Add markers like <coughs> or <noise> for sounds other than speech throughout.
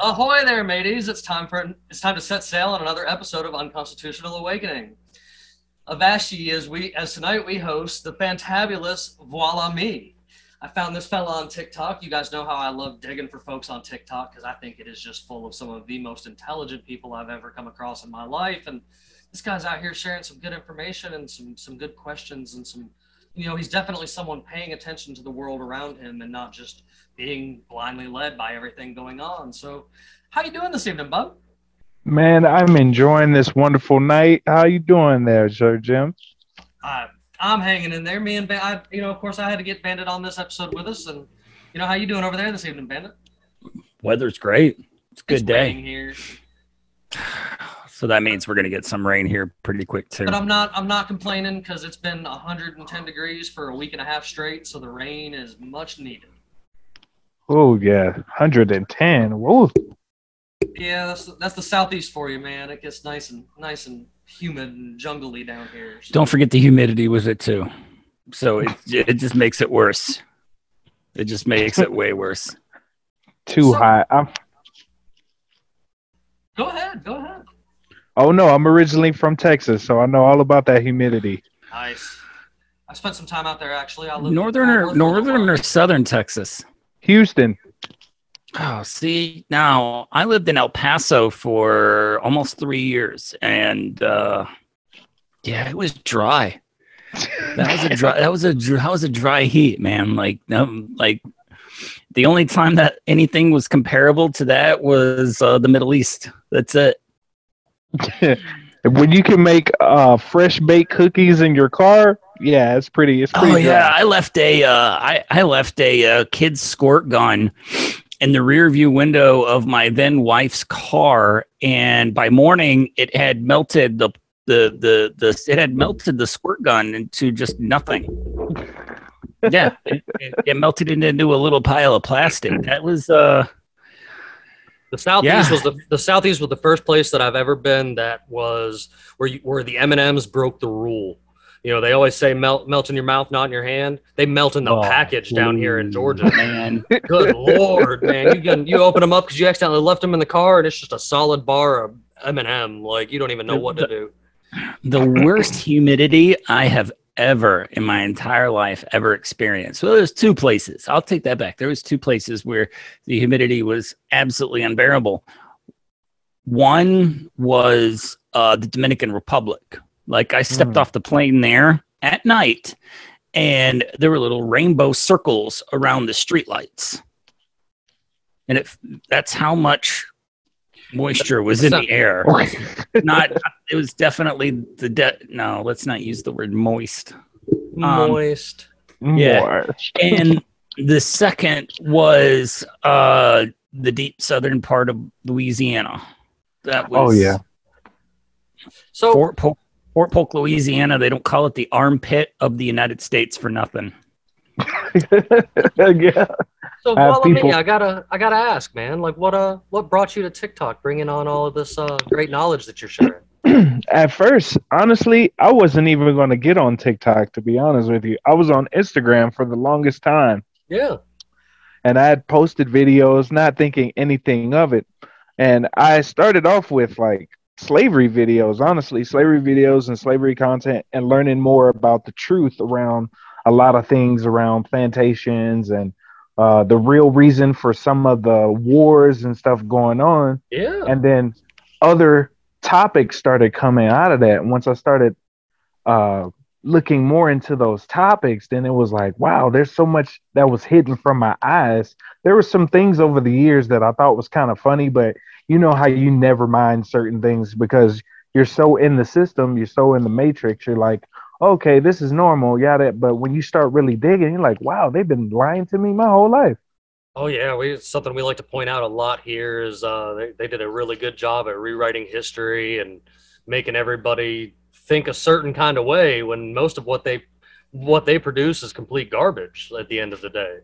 Ahoy there, mateys! It's time for it's time to set sail on another episode of Unconstitutional Awakening. Avashi as we as tonight we host the fantabulous Voilame. I found this fella on TikTok. You guys know how I love digging for folks on TikTok because I think it is just full of some of the most intelligent people I've ever come across in my life. And this guy's out here sharing some good information and some some good questions and some you know he's definitely someone paying attention to the world around him and not just being blindly led by everything going on so how you doing this evening bub Man, I'm enjoying this wonderful night. How you doing there, Sir Jim? uh, i'm hanging in there me and ba- I, you know of course i had to get bandit on this episode with us and you know how you doing over there this evening bandit Weather's great. It's a good It's day. here <sighs> So that means we're gonna get some rain here pretty quick too. but i'm not i'm not complaining because it's been 110 degrees for a week and a half straight so the rain is much needed Oh yeah, 110. Whoa. Yeah, that's that's the southeast for you, man. It gets nice and nice and humid and jungly down here. So- Don't forget the humidity with it too. So it <laughs> it just makes it worse. It just makes it way worse. <laughs> Too So- high. I'm, Go ahead, go ahead. oh no, I'm originally from Texas, so I know all about that humidity. Nice. I spent some time out there actually. I lived in Northern Fort or Worth for northern or southern Texas? Houston. Oh, see, now I lived in El Paso for almost three years, and uh, yeah, it was dry. That was a dry. That was a that was a dry heat, man. Like no, like the only time that anything was comparable to that was uh, the Middle East. That's it. <laughs> when you can make uh, fresh baked cookies in your car, yeah, it's pretty. It's pretty. Oh yeah. I left a uh, I I left a uh, kid's squirt gun in the rear view window of my then wife's car, and by morning it had melted the the the the it had melted the squirt gun into just nothing. Yeah, <laughs> it, it, it melted it into a little pile of plastic. That was uh The southeast Yeah. was the the southeast was the first place that I've ever been that was where you, where the M and M's broke the rule. You know, they always say melt melt in your mouth, not in your hand. They melt in the Oh, package down here in Georgia. man. <laughs> Good lord, man! You can you open them up because you accidentally left them in the car, and it's just a solid bar of M and M. Like you don't even know what to do. the worst humidity I have ever in my entire life ever experienced. Well, there's two places. I'll take that back. There was two places where the humidity was absolutely unbearable. One was uh, the Dominican Republic. Like I stepped Mm. off the plane there at night, and there were little rainbow circles around the streetlights, and it that's how much moisture was in the air <laughs> not it was definitely the de- no let's not use the word moist Um, Moist. Yeah. More. and the second was uh the deep southern part of louisiana that was Oh, yeah. So fort polk, fort polk louisiana they don't call it the armpit of the united states for nothing <laughs> yeah. So follow me. people- I gotta, I gotta ask, man. Like, what, uh, what brought you to TikTok, bringing on all of this uh, great knowledge that you're sharing? <clears throat> At first, honestly, I wasn't even going to get on TikTok. To be honest with you, I was on Instagram for the longest time. Yeah. and I had posted videos, not thinking anything of it. And I started off with like slavery videos, honestly, slavery videos and slavery content, and learning more about the truth around a lot of things around plantations and uh, the real reason for some of the wars and stuff going on. Yeah. And then other topics started coming out of that. Once I started uh, looking more into those topics, then it was like, wow, there's so much that was hidden from my eyes. There were some things over the years that I thought was kind of funny, but you know how you never mind certain things because you're so in the system, you're so in the matrix, you're like, okay, this is normal, yada. But when you start really digging, you're like, wow, they've been lying to me my whole life. Oh yeah, we something we like to point out a lot here is uh, they they did a really good job at rewriting history and making everybody think a certain kind of way when most of what they what they produce is complete garbage at the end of the day.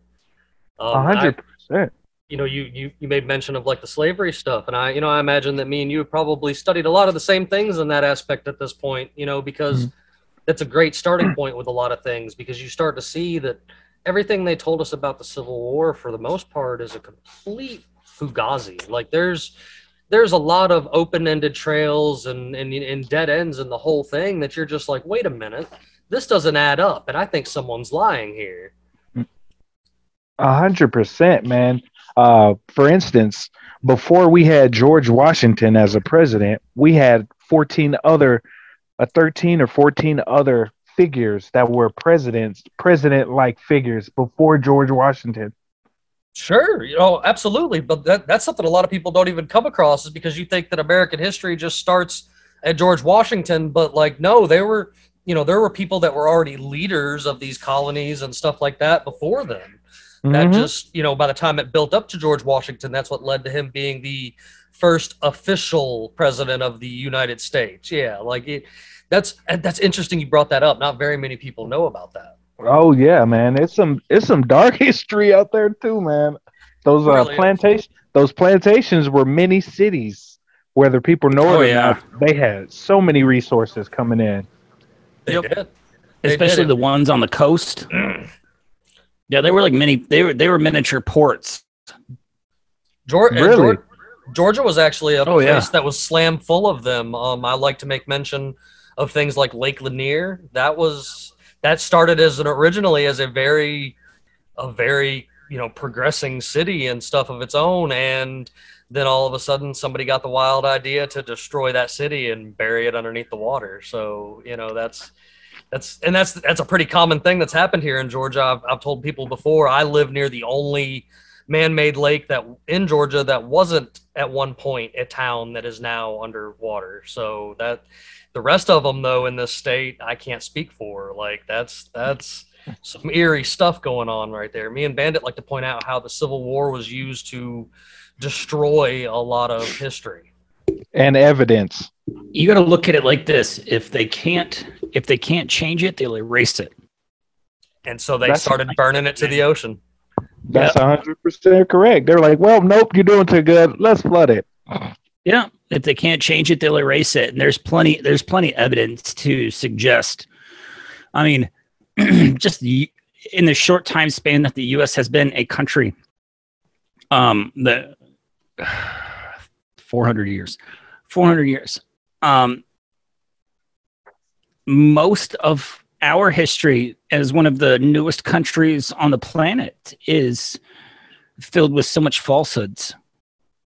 A Um, hundred percent. You know, you, you you made mention of like the slavery stuff, and I, you know, I imagine that me and you have probably studied a lot of the same things in that aspect at this point, you know, because mm-hmm. that's a great starting point with a lot of things because you start to see that everything they told us about the Civil War, for the most part, is a complete fugazi. Like there's there's a lot of open-ended trails and, and and dead ends in the whole thing that you're just like, wait a minute, this doesn't add up, and I think someone's lying here. A hundred percent, man. Uh, for instance, before we had George Washington as a president, we had 14 other, uh, 13 or 14 other figures that were presidents, president like figures before George Washington. Sure, you know, absolutely. But that, that's something a lot of people don't even come across is because you think that American history just starts at George Washington. But like, no, there were, you know, there were people that were already leaders of these colonies and stuff like that before them. That Mhm. just, you know, by the time it built up to George Washington, that's what led to him being the first official president of the United States. Yeah, like it, that's that's interesting. You brought that up. Not very many people know about that. Oh yeah, man. It's some it's some dark <laughs> history out there too, man. Those uh, Really? plantation those plantations were mini cities. Whether people know it Oh, or yeah. not, they had so many resources coming in. They Yep. did. They especially did. the ones on the coast. <clears throat> yeah, they were like mini. They were they were miniature ports. Georgia, Really? Georgia was actually a Oh, place yeah. that was slam full of them. Um, I like to make mention of things like Lake Lanier. That was that started as an originally as a very, a very you know progressing city and stuff of its own, and then all of a sudden somebody got the wild idea to destroy that city and bury it underneath the water. So you know that's that's and that's that's a pretty common thing that's happened here in Georgia. I've, I've told people before. I live near the only man-made lake that in Georgia that wasn't at one point a town that is now underwater. So that the rest of them though in this state I can't speak for. Like that's that's some eerie stuff going on right there. Me and Bandit like to point out how the Civil War was used to destroy a lot of history. And evidence. You got to look at it like this: if they can't if they can't change it, they'll erase it. And so they That's- started burning it to the ocean. That's a hundred percent correct. They're like, well, nope, you're doing too good. Let's flood it. Yeah, if they can't change it, they'll erase it. And there's plenty there's plenty evidence to suggest. I mean, <clears throat> just the, in the short time span that the U.S. has been a country, um, the <sighs> 400 years, 400 years. Um, most of our history as one of the newest countries on the planet is filled with so much falsehoods.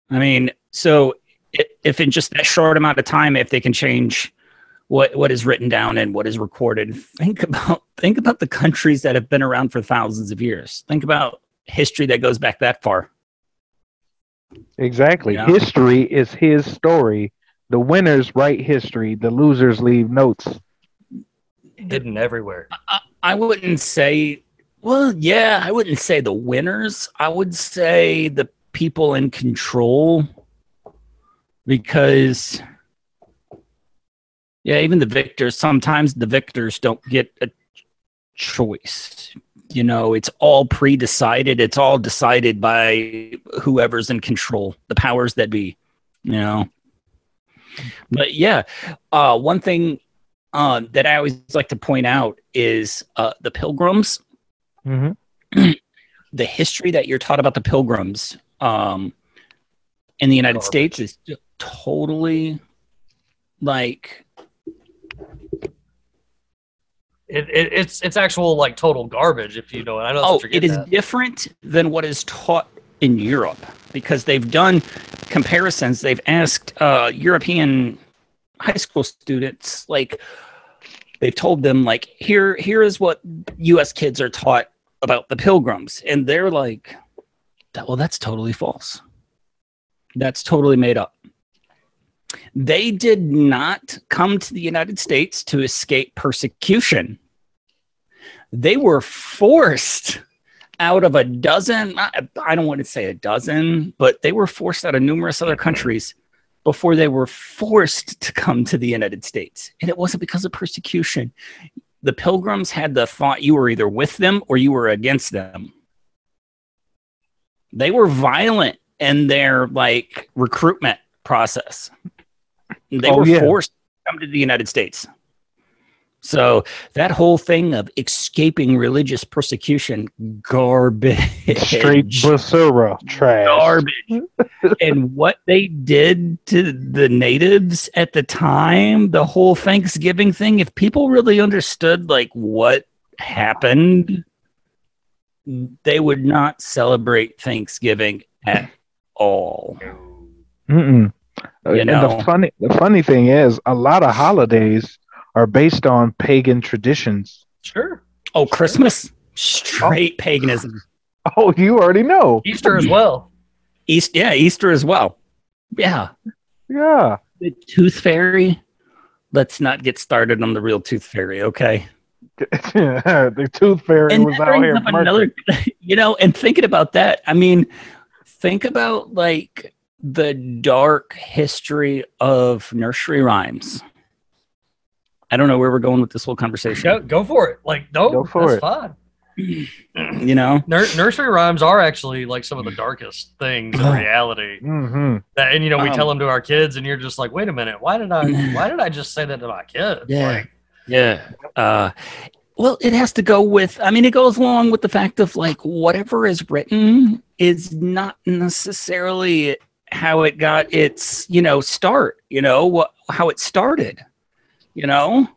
I mean, so if in just that short amount of time, if they can change what what is written down and what is recorded, think about <laughs> think about the countries that have been around for thousands of years. Think about history that goes back that far. Exactly. History is his story. The winners write history. The losers leave notes. Hidden everywhere. I, I wouldn't say, well, yeah, I wouldn't say the winners. I would say the people in control because, yeah, even the victors, sometimes the victors don't get a choice. You know, it's all pre decided, it's all decided by whoever's in control, the powers that be, you know. But yeah, uh, one thing um, that I always like to point out is uh, the pilgrims. Mm-hmm. <clears throat> The history that you're taught about the pilgrims um, in the United Garbage. States is totally like It, it, it's it's actual like total garbage if you know it. I know oh, it is at. different than what is taught in Europe because they've done comparisons. They've asked uh, European high school students like they've told them like here here is what us kids are taught about the pilgrims. And they're like well that's totally false. That's totally made up. They did not come to the united states to escape persecution. They were forced out of a dozen I don't want to say a dozen but they were forced out of numerous other countries before they were forced to come to the United States. And it wasn't because of persecution. The pilgrims had the thought you were either with them or you were against them. They were violent in their like recruitment process. They Oh, were yeah. forced to come to the United States. So that whole thing of escaping religious persecution, garbage. Straight basura trash. garbage. and what they did to the natives at the time, the whole Thanksgiving thing, if people really understood like what happened, they would not celebrate Thanksgiving at all. Mm-mm. You and know. the funny, the funny thing is, a lot of holidays are based on pagan traditions. Sure. Oh, Christmas? Straight oh. paganism. <laughs> Oh, you already know. Easter as well. East, yeah, Easter as well. Yeah. Yeah. The tooth fairy. Let's not get started on the real tooth fairy, okay? <laughs> the tooth fairy and was out here. another <laughs> you know and thinking about that i mean think about like the dark history of nursery rhymes i don't know where we're going with this whole conversation Go, go for it. Like, no, Go for that's it. fine. you know <clears throat> Nur- nursery rhymes are actually like some of the darkest things in reality. Mhm. That, and you know, we Um, tell them to our kids, and you're just like, wait a minute, why did I? <laughs> Why did I just say that to my kid? Yeah. Like, yeah uh well it has to go with i mean it goes along with the fact of like whatever is written is not necessarily how it got its you know start you know what how it started you know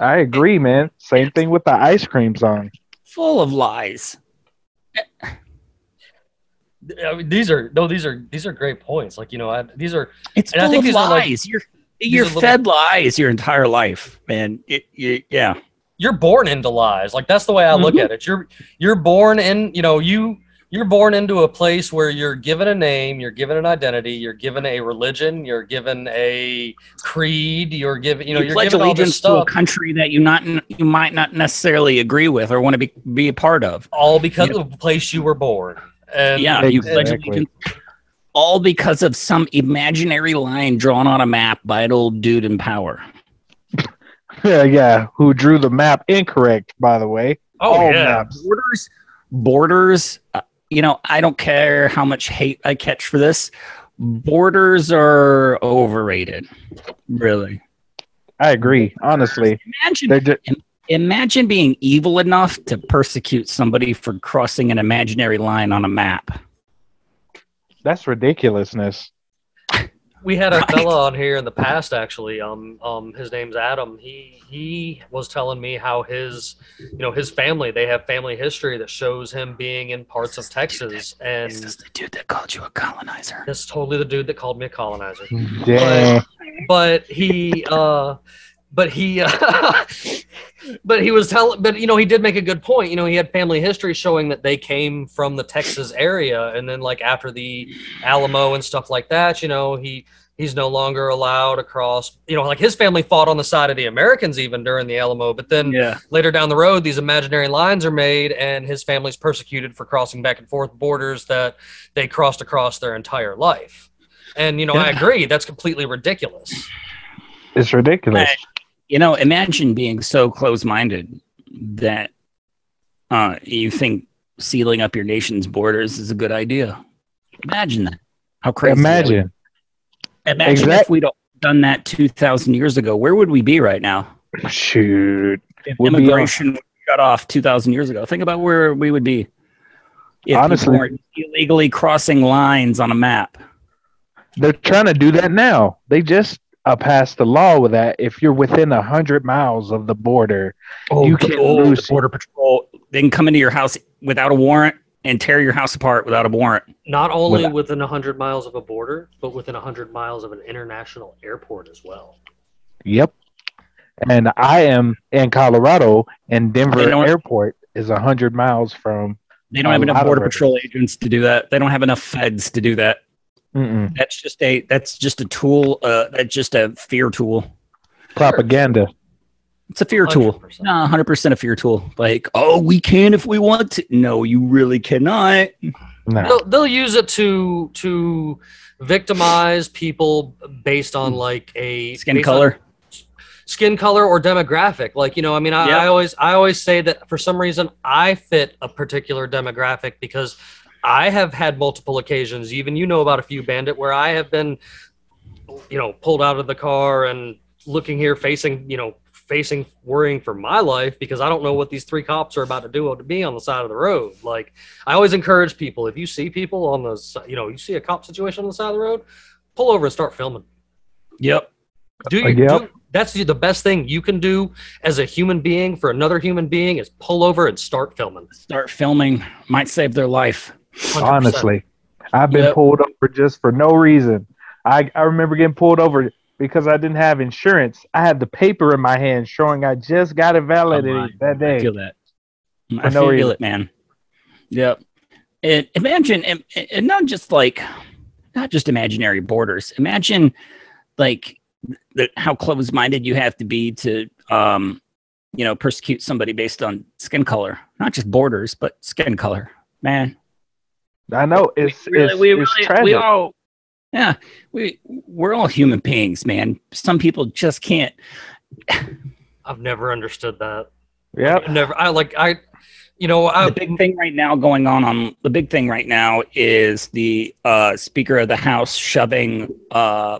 I agree, man. Same thing with the ice cream song. full of lies. I mean, these are no, these are these are great points. Like you know, I, these are It's And I full think of these are like- lies. you're you're are little- fed lies your entire life, man. It, you, yeah, you're born into lies. Like that's the way I look Mhm. at it. You're you're born in, you know, you you're born into a place where you're given a name, you're given an identity, you're given a religion, you're given a creed, you're given, you know, you you're pledge given all this allegiance to a country that you not you might not necessarily agree with or want to be be a part of. all because Yeah. of the place you were born. And yeah, you pledge allegiance. All because of some imaginary line drawn on a map by an old dude in power. <laughs> Yeah, yeah. Who drew the map incorrect, by the way? oh All yeah, maps. Borders, borders. Uh, you know, I don't care how much hate I catch for this. Borders are overrated. Really. I agree. Honestly, Imagine just, imagine being evil enough to persecute somebody for crossing an imaginary line on a map. that's ridiculousness. We had a Right. fella on here in the past actually um um his name's adam he he was telling me how his you know his family they have family history that shows him being in parts of texas and this Is the dude that called you a colonizer? that's totally the dude that called me a colonizer Damn. but he uh but he uh, <laughs> but he was telling but you know he did make a good point. You know he had family history showing that they came from the texas area. And then like after the alamo and stuff like that you know he he's no longer allowed across you know like his family fought on the side of the americans even during the alamo. But then Yeah. later down the road these imaginary lines are made and his family's persecuted for crossing back and forth borders that they crossed across their entire life. And you know i agree that's completely ridiculous. It's ridiculous. You know, imagine being so close minded that uh, you think sealing up your nation's borders is a good idea. Imagine that. How crazy. Imagine. Imagine if we'd done that 2,000 years ago. Where would we be right now? Shoot. If be immigration was shut off 2,000 years ago. Think about where we would be. If Honestly- weren't illegally crossing lines on a map. They're trying to do that now. They just uh, passed a law with that. If you're within a hundred miles of the border, Oh, You can oh, lose- the border patrol. They can come into your house without a warrant and tear your house apart without a warrant. not only Without- within 100 miles of a border but within a 100 miles of an international airport as well yep. and I am in Colorado, and Denver Airport is a hundred miles from. They don't A have enough border patrol agents to do that. They don't have enough feds to do that. Mm-mm. That's just a that's just a tool. Uh, that's just a fear tool. Propaganda. It's a fear tool. 100%. No, hundred percent a fear tool. Like, oh, we can if we want to. No, you really cannot. No. They'll, they'll use it to to victimize people based on like a Skin color. skin color or demographic. Like you know, I mean, I, Yeah. I always I always say that for some reason I fit a particular demographic because I have had multiple occasions. Even you know about a few bandit where I have been, you know, pulled out of the car and looking here, facing you know, facing worrying for my life because I don't know what these three cops are about to do to me on the side of the road. Like I always encourage people if you see people on the you know you see a cop situation on the side of the road, pull over and start filming. Yep. Do you? Yep. Do, that's the the best thing you can do as a human being for another human being is pull over and start filming. Start filming. Might save their life. 100%. Honestly, I've been Yep. pulled over just for no reason. I I remember getting pulled over because I didn't have insurance. I had the paper in my hand showing I just got it Oh validated my. that I day. feel that. I no feel reason. it, man. Yep. And imagine, and, and not just like, not just imaginary borders. Imagine, like, the, how close-minded you have to be to, um, you know, persecute somebody based on skin color. Not just borders, but skin color. Man, I know it's we really, it's, we, it's tragic. we all, yeah, we we're all human beings, man. Some people just can't. I've never understood that. Yeah, never. I like. I. You know. I, the big thing right now going on on the big thing right now is the uh, Speaker of the House shoving uh,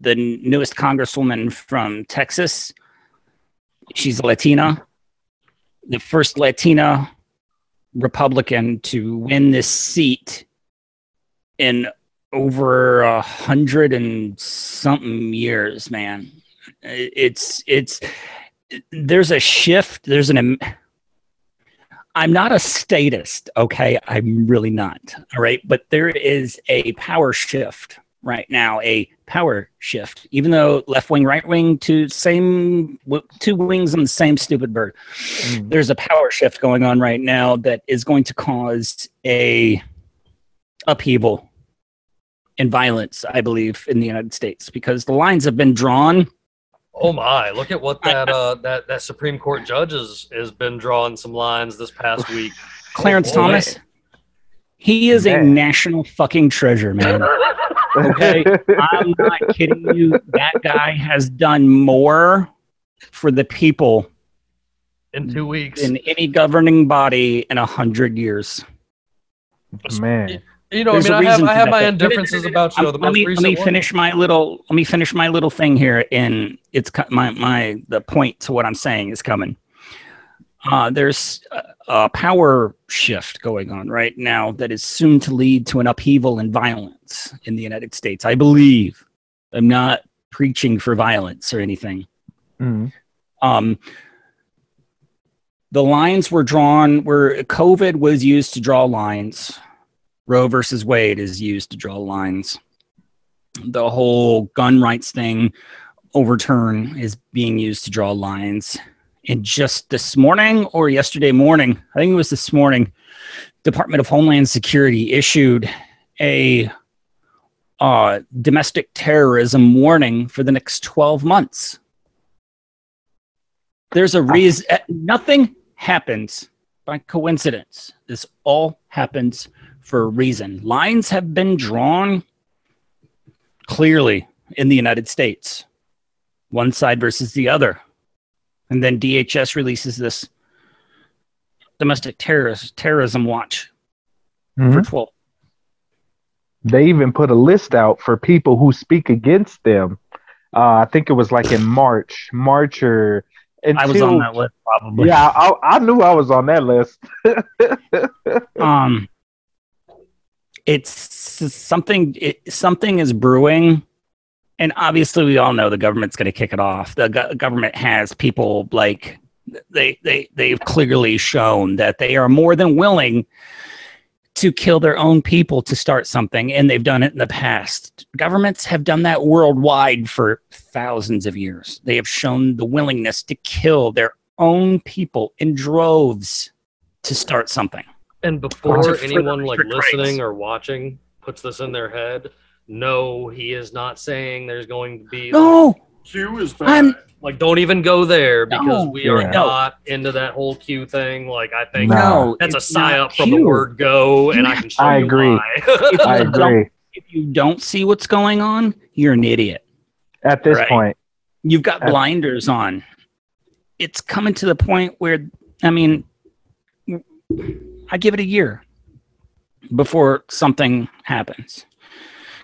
the newest Congresswoman from Texas. She's a Latina, the first Latina Republican to win this seat in over a hundred and something years. Man, it's it's there's a shift. There's an im- not a statist, okay? I'm really not. All right. But there is a power shift right now, a power shift, even though left wing, right wing, two same two wings on the same stupid bird. Mm. There's a power shift going on right now that is going to cause a upheaval and violence, I believe, in the United States because the lines have been drawn. oh my! Look at what that uh that that Supreme Court judge has has been drawing some lines this past week. Clarence boy. Thomas, he is a national fucking treasure, man. <laughs> Okay. I'm not kidding you. That guy has done more for the people in two weeks. than any governing body in a hundred years. Man. you know, There's I a mean, I have I have my though. indifferences about you know the let most me let recent me one. finish my little let me finish my little thing here, and it's co- my my the point to what I'm saying is coming. Uh, there's a, a power shift going on right now that is soon to lead to an upheaval in violence in the United States. I believe. I'm not preaching for violence or anything. Mm. um, the lines were drawn where COVID was used to draw lines. Roe versus Wade is used to draw lines. The whole gun rights thing overturn is being used to draw lines. And just this morning or yesterday morning, I think it was this morning, Department of Homeland Security issued a uh, domestic terrorism warning for the next 12 months. There's a reason. uh, Nothing happens by coincidence. This all happens for a reason. Lines have been drawn clearly in the United States, one side versus the other. And then DHS releases this domestic terrorist terrorism watch for Mhm. 12. They even put a list out for people who speak against them. Uh, I think it was like in March, March or until, I was on that list probably. Yeah, I, I knew I was on that list. <laughs> um it's something it, something is brewing and obviously we all know the government's going to kick it off the go- government has people like they they they've clearly shown that they are more than willing to kill their own people to start something, and they've done it in the past. Governments have done that worldwide for thousands of years. They have shown the willingness to kill their own people in droves to start something. And before anyone like listening rights. or watching puts this in their head, no, he is not saying there's going to be No, Q is bad. I'm- like don't even go there because No. we are Yeah. not into that whole Q thing. Like I think No. that's a it's sign not up from the word go, and I can show I you agree. why. <laughs> If I <laughs> you don't- agree. If you don't see what's going on, you're an idiot. At this Right. point, You've got blinders on. It's coming to the point where, I mean, I give it a year before something happens.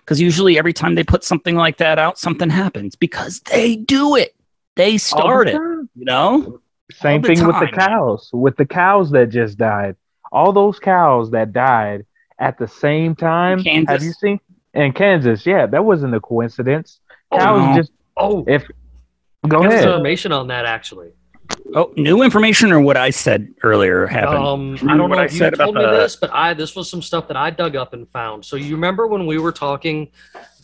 Because usually every time they put something like that out, something happens because they do it. They all the start it, you know? Same the thing with the cows. With the cows that just died. All those cows that died at the same time. Kansas. Have you seen in Kansas? Yeah, that wasn't a coincidence. Oh, Cows no. just oh, if go I got ahead. information on that actually. Oh, new information or what I said earlier happened? Um, I don't what know I if you said about told me the- this, but I this was some stuff that I dug up and found. So you remember when we were talking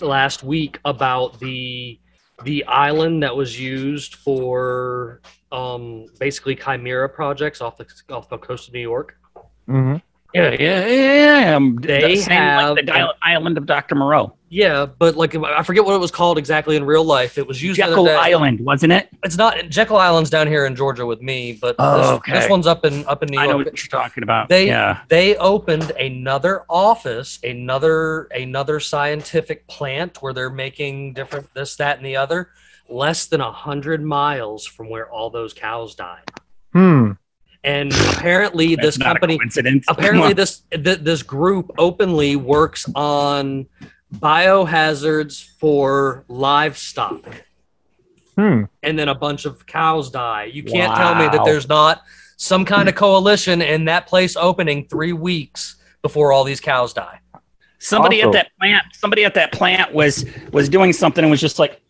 last week about the the island that was used for um, basically chimera projects off the off the coast of New York? Mhm. Yeah, yeah, yeah. yeah. Um, They the same have- like the di- island of Dr. Moreau. Yeah, but like I forget what it was called exactly in real life. It was used. Jekyll day. Island, wasn't it? It's not Jekyll Island's down here in Georgia with me, but Oh, this, okay. this one's up in up in New York. I know what you're talking about. They- yeah. they opened another office another another scientific plant where they're making different this that and the other less than a hundred miles from where all those cows died Hmm. And <laughs> apparently this not company coincidence. Apparently this th- this group openly works on biohazards for livestock Hmm. and then a bunch of cows die. You can't tell me that there's not some kind of coalition in that place opening three weeks before all these cows die. somebody Also- at that plant, somebody at that plant was was doing something and was just like,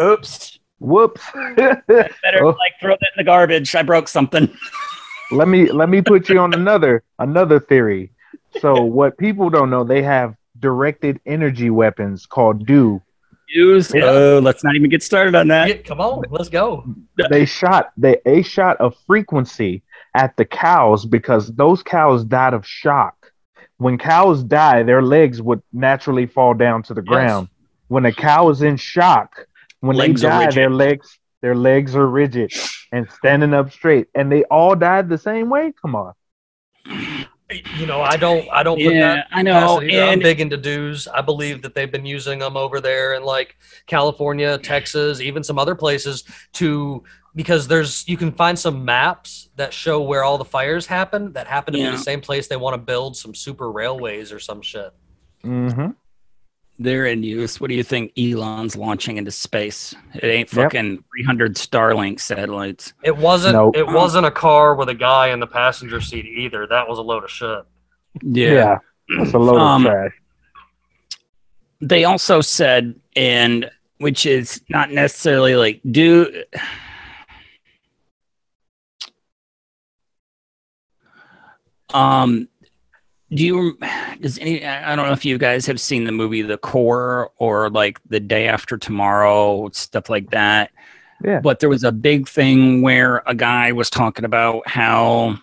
"Oops, Whoops. <laughs> better Oh. like throw that in the garbage. I broke something." <laughs> let me let me put you on another another theory. So what people don't know, they have directed energy weapons called DO. Use. Yeah. Oh, let's not even get started on that. Yeah, come on, let's go. They shot they a shot a frequency at the cows because those cows died of shock. When cows die, their legs would naturally fall down to the ground. When a cow is in shock, when Legs they die, their legs their legs are rigid and standing up straight. And they all died the same way. Come on. You know, I don't, I don't put Yeah, that. I know. past it either. I'm And big into DEWs. I believe that they've been using them over there in like California, Texas, even some other places to because there's you can find some maps that show where all the fires happen that happen to be the same place they want to build some super railways or some shit. Mm-hmm. They're in use. What do you think Elon's launching into space? It ain't Yep. fucking 300 Starlink satellites. It wasn't. Nope. It wasn't a car with a guy in the passenger seat either. That was a load of shit. Yeah. That's a load Um, of trash. they also said and which is not necessarily like do um do you does any i don't know if you guys have seen the movie the core or like the day after tomorrow stuff like that Yeah. but there was a big thing where a guy was talking about how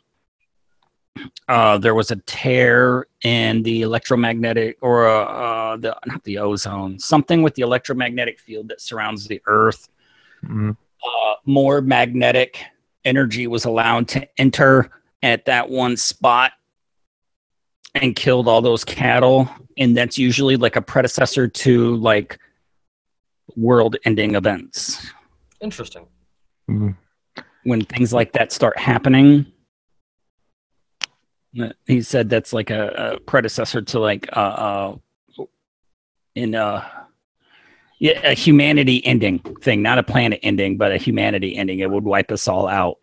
uh, there was a tear in the electromagnetic or uh, uh, the not the ozone, something with the electromagnetic field that surrounds the Earth. Mhm. Uh, more magnetic energy was allowed to enter at that one spot and killed all those cattle. And that's usually like a predecessor to like world-ending events Interesting. Mhm. when things like that start happening. He said that's like a, a predecessor to like uh, uh in uh yeah, a humanity ending thing, not a planet ending, but a humanity ending. It would wipe us all out.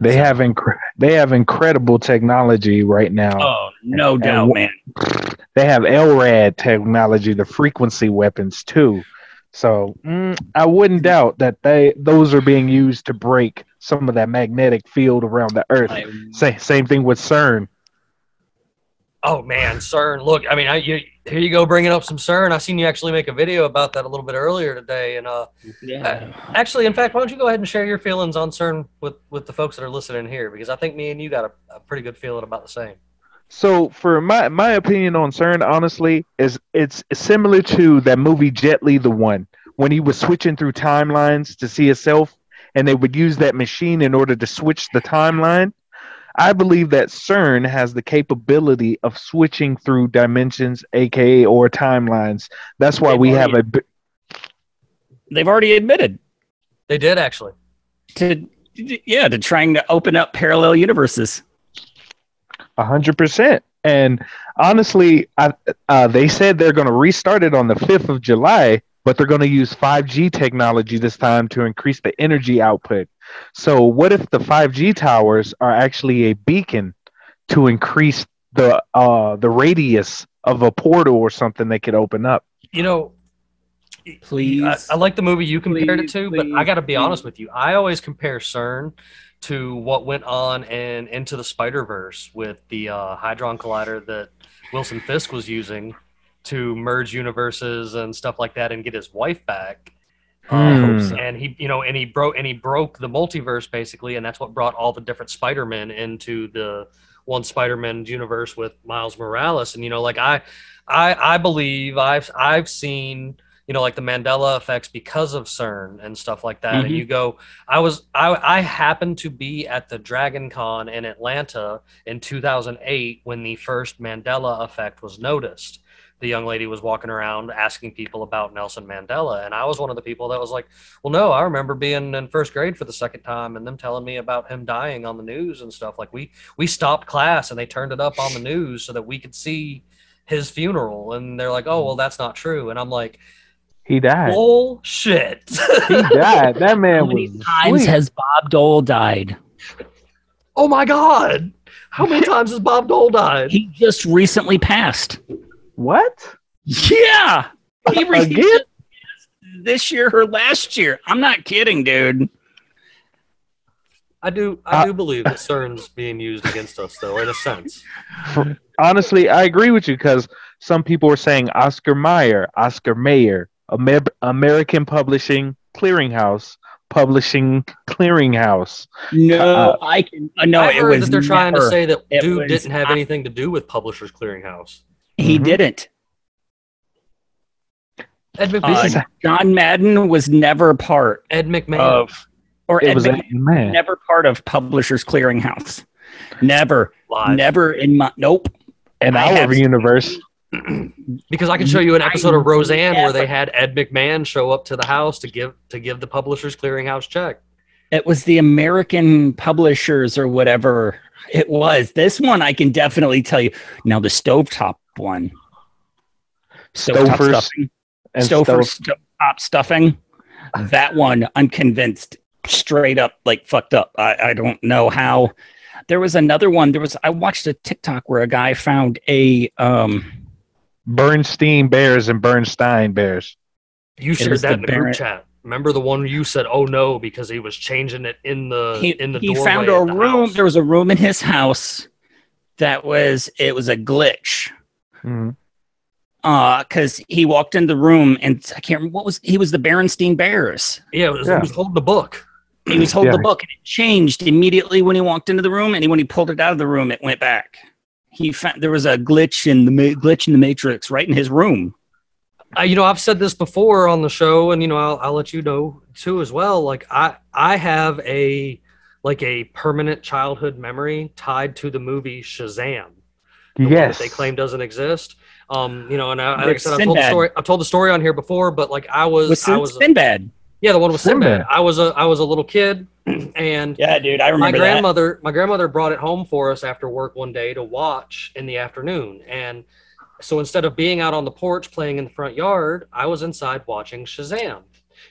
They have incre- they have incredible technology right now. Oh, no And doubt, wh- man. <laughs> They have LRAD technology, the frequency weapons too. So mm, I wouldn't doubt that they those are being used to break some of that magnetic field around the Earth. I, Sa- same thing with CERN. Oh man, CERN. Look, I mean, I, you, here you go, bringing up some CERN. I seen you actually make a video about that a little bit earlier today, and uh, Yeah. actually, in fact, why don't you go ahead and share your feelings on CERN with with the folks that are listening here? Because I think me and you got a, a pretty good feeling about the same. So for my my opinion on CERN, honestly, is it's similar to that movie Jet Li, the one when he was switching through timelines to see himself, and they would use that machine in order to switch the timeline. I believe that CERN has the capability of switching through dimensions, aka or timelines. That's why They've we have a. They've already admitted They did actually. to yeah to trying to open up parallel universes. A hundred percent. And honestly, I, uh, they said they're going to restart it on the fifth of July, but they're going to use five G technology this time to increase the energy output. So, what if the five G towers are actually a beacon to increase the uh, the radius of a portal or something they could open up? You know, Please, I, I like the movie you compared it Please, to, but I got to be please. honest with you. I always compare CERN to what went on in Into the Spider Verse with the uh, Hadron Collider that Wilson Fisk was using to merge universes and stuff like that and get his wife back. Um, Hmm. and he, you know, and he broke and he broke the multiverse basically, and that's what brought all the different Spider Men into the one Spider Man universe with Miles Morales. And you know, like I, I, I believe I've I've seen you know like the Mandela effects because of CERN and stuff like that. And Mhm. you go, I was I I happened to be at the Dragon Con in Atlanta in 2008 when the first Mandela effect was noticed. The young lady was walking around asking people about Nelson Mandela, and I was one of the people that was like, "Well, no, I remember being in first grade for the second time, and them telling me about him dying on the news and stuff. Like we we stopped class and they turned it up on the news so that we could see his funeral, and they're like, "Oh, well, that's not true," and I'm like, He died. "Bullshit." He died. That man was. how many was times asleep. has Bob Dole died? oh my god, how many <laughs> times has Bob Dole died? He just recently passed. What? Yeah, he received Again? this year or last year. I'm not kidding, dude. I do I Uh, do believe that CERN's being used against us, though, in a sense. honestly, I agree with you because some people were saying Oscar Mayer, Oscar Mayer, Amer- American Publishing Clearinghouse, Publishing Clearinghouse. No, Uh, I can. Uh, no, I it heard was that they're trying to say that dude was didn't have not- anything to do with Publishers Clearinghouse. He Mhm. didn't. Ed Uh, McMahon. John Madden was never part Ed McMahon. of, or It Ed was McMahon a man. never part of Publishers Clearinghouse. Never, Lies. never in my nope. In I our have- universe, Because I can show you an I episode of Roseanne where they had Ed McMahon show up to the house to give to give the Publishers Clearinghouse check. It was the American publishers or whatever it was. This one I can definitely tell you. Now the stovetop one. Stovetop Stouffer's stuffing. and Stouffer stuff. stovetop stuffing. That one, I'm convinced, straight up like fucked up. I, I don't know how. There was another one. There was I watched a TikTok where a guy found a um Bernstein Bears and Bernstein Bears. You It shared that the in the Baron- group chat. Remember the one you said, "Oh no," because he was changing it in the he, in the he doorway found a the room house. there was a room in his house that was it was a glitch Mhm. uh because he walked in the room and i can't remember what was he was the berenstein bears Yeah, it was, Yeah. he was holding the book. he was holding Yeah. the book and it changed immediately when he walked into the room and when he pulled it out of the room it went back he found there was a glitch in the ma- glitch in the matrix right in his room I, you know, I've said this before on the show, and you know, I'll, I'll let you know too as well. Like I, I have a like a permanent childhood memory tied to the movie Shazam. The one Yes. that they claim doesn't exist. Um, you know, and I, like I said, I told the story. I told the story on here before, but like I was, with I was, Sinbad. yeah, the one with Sinbad. Sinbad. I was a, I was a little kid, <clears throat> and yeah dude i my remember that grandmother, my grandmother brought it home for us after work one day to watch in the afternoon, and so instead of being out on the porch playing in the front yard, I was inside watching Shazam.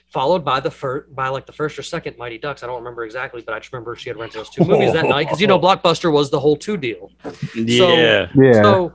Followed by the first, by like the first or second Mighty Ducks. I don't remember exactly, but I just remember she had rented those two movies that night because you know <laughs> Blockbuster was the whole two deal. yeah Yeah. So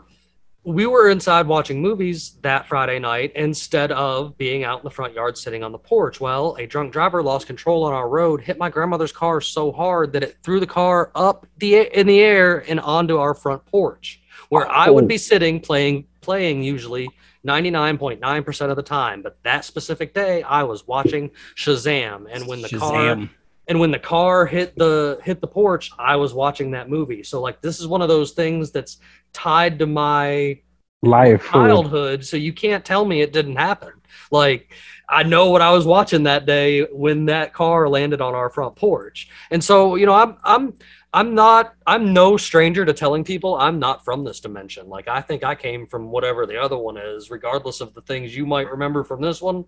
we were inside watching movies that Friday night instead of being out in the front yard sitting on the porch. Well, a drunk driver lost control on our road, hit my grandmother's car so hard that it threw the car up the in the air and onto our front porch. where I would Oh. be sitting playing playing usually 99.9% of the time, but that specific day I was watching Shazam and when the car and when the car hit the hit the porch, I was watching that movie. So like this is one of those things that's tied to my Life. childhood, so you can't tell me it didn't happen. Like I know what I was watching that day when that car landed on our front porch. And so, you know, I'm I'm I'm not I'm no stranger to telling people I'm not from this dimension. Like I think I came from whatever the other one is, regardless of the things you might remember from this one.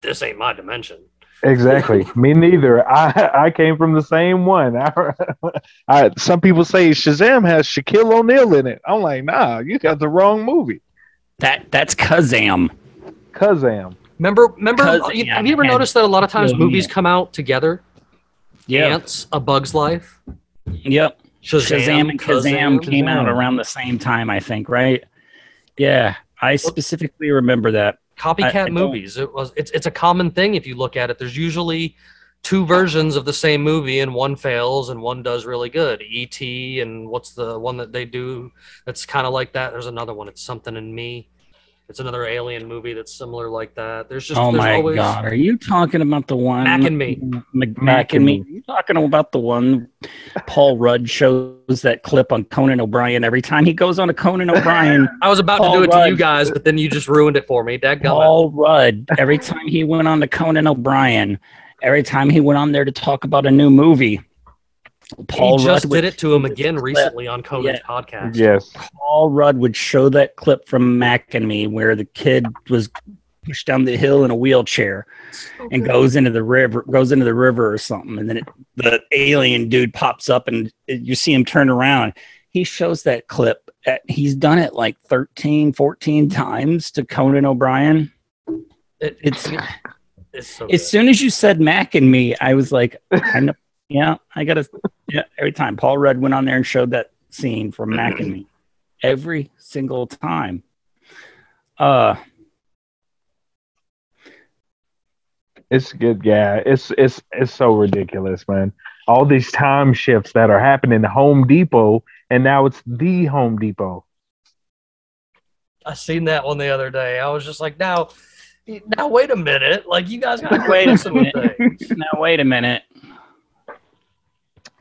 This ain't my dimension. Exactly. <laughs> Me neither. I I came from the same one. <laughs> I, I, some people say Shazam has Shaquille O'Neal in it. I'm like, nah, you got the wrong movie. That that's Kazam. Kazam. Remember, remember, Because- you- have you ever noticed that a lot of times movies come out together? Yeah. Ants, A Bug's Life, Yep. Shazam, Shazam and Kazam Kazam. came out around the same time, I think, right? Yeah, I specifically remember that. copycat I- I movies. It was it's it's a common thing if you look at it. There's usually two versions of the same movie and one fails and one does really good. E.T. and what's the one that they do that's kind of like that? There's another one. It's something in me. It's another alien movie that's similar like that. There's just oh there's my always, god, are you talking about the one Mac and Me. Mac, Mac and me. Are you talking about the one Paul Rudd shows that clip on Conan O'Brien every time he goes on a Conan <laughs> O'Brien? I was about Paul to do it to you guys, but then you just ruined it for me. Dadgummit. Paul Rudd, every time he went on to Conan O'Brien, every time he went on there to talk about a new movie, Paul he just Rudd would did it to him again clip. recently on Conan's Yeah. podcast. Yes. Paul Rudd would show that clip from Mac and Me where the kid was pushed down the hill in a wheelchair and goes into the river, goes into the river or something, and then it, the alien dude pops up and it- you see him turn around. He shows that clip. At, he's done it like 13, 14 times to Conan O'Brien. It, It's it's so as good. soon as you said Mac and Me, I was like, I know, <laughs> yeah, I gotta, yeah. Every time Paul Rudd went on there and showed that scene from Mac and Me, <clears throat> every single time. Uh, It's good. Yeah. It's it's it's so ridiculous, man. All these time shifts that are happening to Home Depot, and now it's the Home Depot. I seen that one the other day. I was just like, now, now wait a minute. Like you guys got to Wait a <laughs> minute. now wait a minute.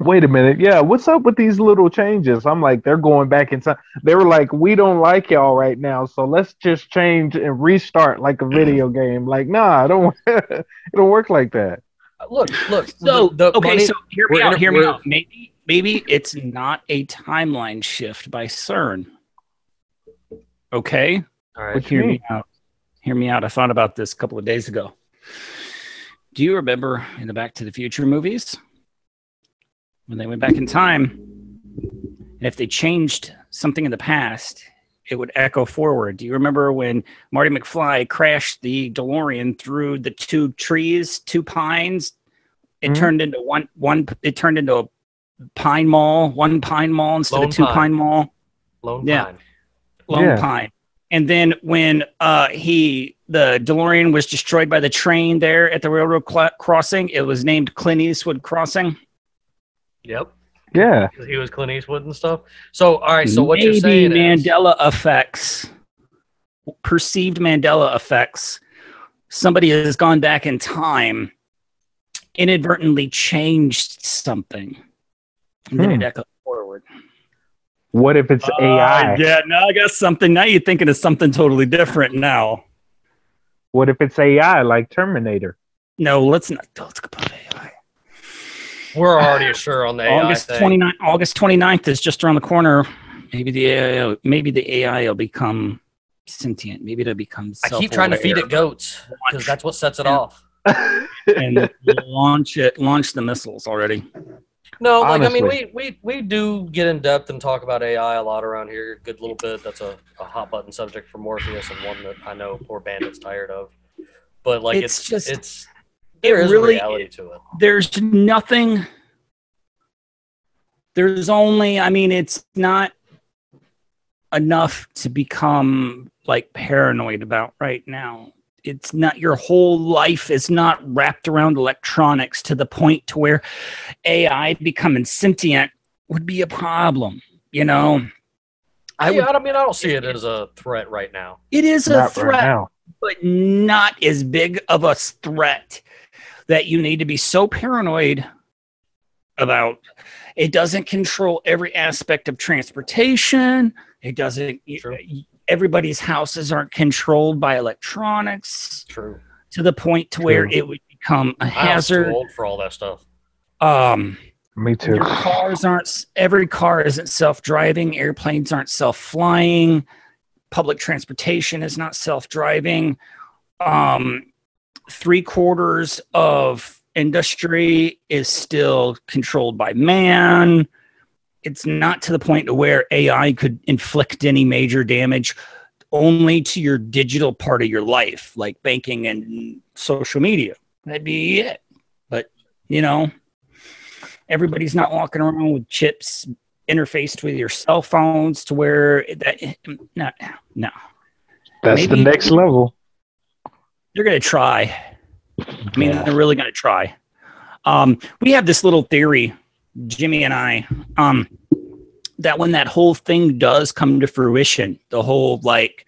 Wait a minute. Yeah, what's up with these little changes? I'm like, they're going back in time. They were like, we don't like y'all right now, so let's just change and restart like a video <clears throat> game. Like, nah, I don't <laughs> it don't work like that. Look, look. So the, the okay, money- so hear me out. Hear me out. Maybe maybe it's not a timeline shift by CERN. Okay. all right. Hear me out. Hear me out. I thought about this a couple of days ago. Do you remember in the Back to the Future movies when they went back in time? And if they changed something in the past, it would echo forward. Do you remember when Marty McFly crashed the DeLorean through the two trees, two pines? It Mhm. turned into one one. It turned into a pine mall, one pine mall instead Lone of two Pine. pine mall. Lone Yeah. Pine. Lone Yeah. Pine. And then when uh, he the DeLorean was destroyed by the train there at the railroad cl- crossing, it was named Clint Eastwood Crossing. Yep. Yeah. Because he was Clint Eastwood and stuff. So all right. So what Maybe you're saying is Mandela effects, perceived Mandela effects. Somebody has gone back in time, inadvertently changed something, and then Hmm. it echoed forward. What if it's AI? Uh, yeah, now I got something. Now you're thinking of something totally different. Now, What if it's AI like Terminator? no, let's not. Let's go about AI. We're already sure on the AI August thing. 29th, August 29th is just around the corner. Maybe the AI, maybe the AI will become sentient. Maybe it'll become. I keep trying to feed it goats because that's what sets it Yeah. off. <laughs> and launch it, launch the missiles already. No, like I mean, we, we we do get in depth and talk about AI a lot around here. A good little bit. That's a, a hot button subject for Morpheus and one that I know poor Bandit's tired of. But like It's it's just- it's it there is really- reality to it. There's nothing. There's only. I mean, it's not enough to become like paranoid about right now. It's not your whole life is not wrapped around electronics to the point to where AI becoming sentient would be a problem. You know, I yeah, would, I mean, I don't see it as a threat right now. it is a Not right threat, now. but not as big of a threat that you need to be so paranoid about. It doesn't control every aspect of transportation. It doesn't. True. Everybody's houses aren't controlled by electronics True. to the point to where it would become a My house is too hazard. old for all that stuff. Um, Me too. your cars aren't. Every car isn't self-driving. Airplanes aren't self-flying. Public transportation is not self-driving. Um, three quarters of industry is still controlled by man. It's not to the point to where AI could inflict any major damage only to your digital part of your life, like banking and social media. That'd be it. But, you know, everybody's not walking around with chips interfaced with your cell phones to where that, no, no. That's the next level. They're going to try. I mean, they're really going to try. Um, we have this little theory, Jimmy and I, um, that when that whole thing does come to fruition, the whole like,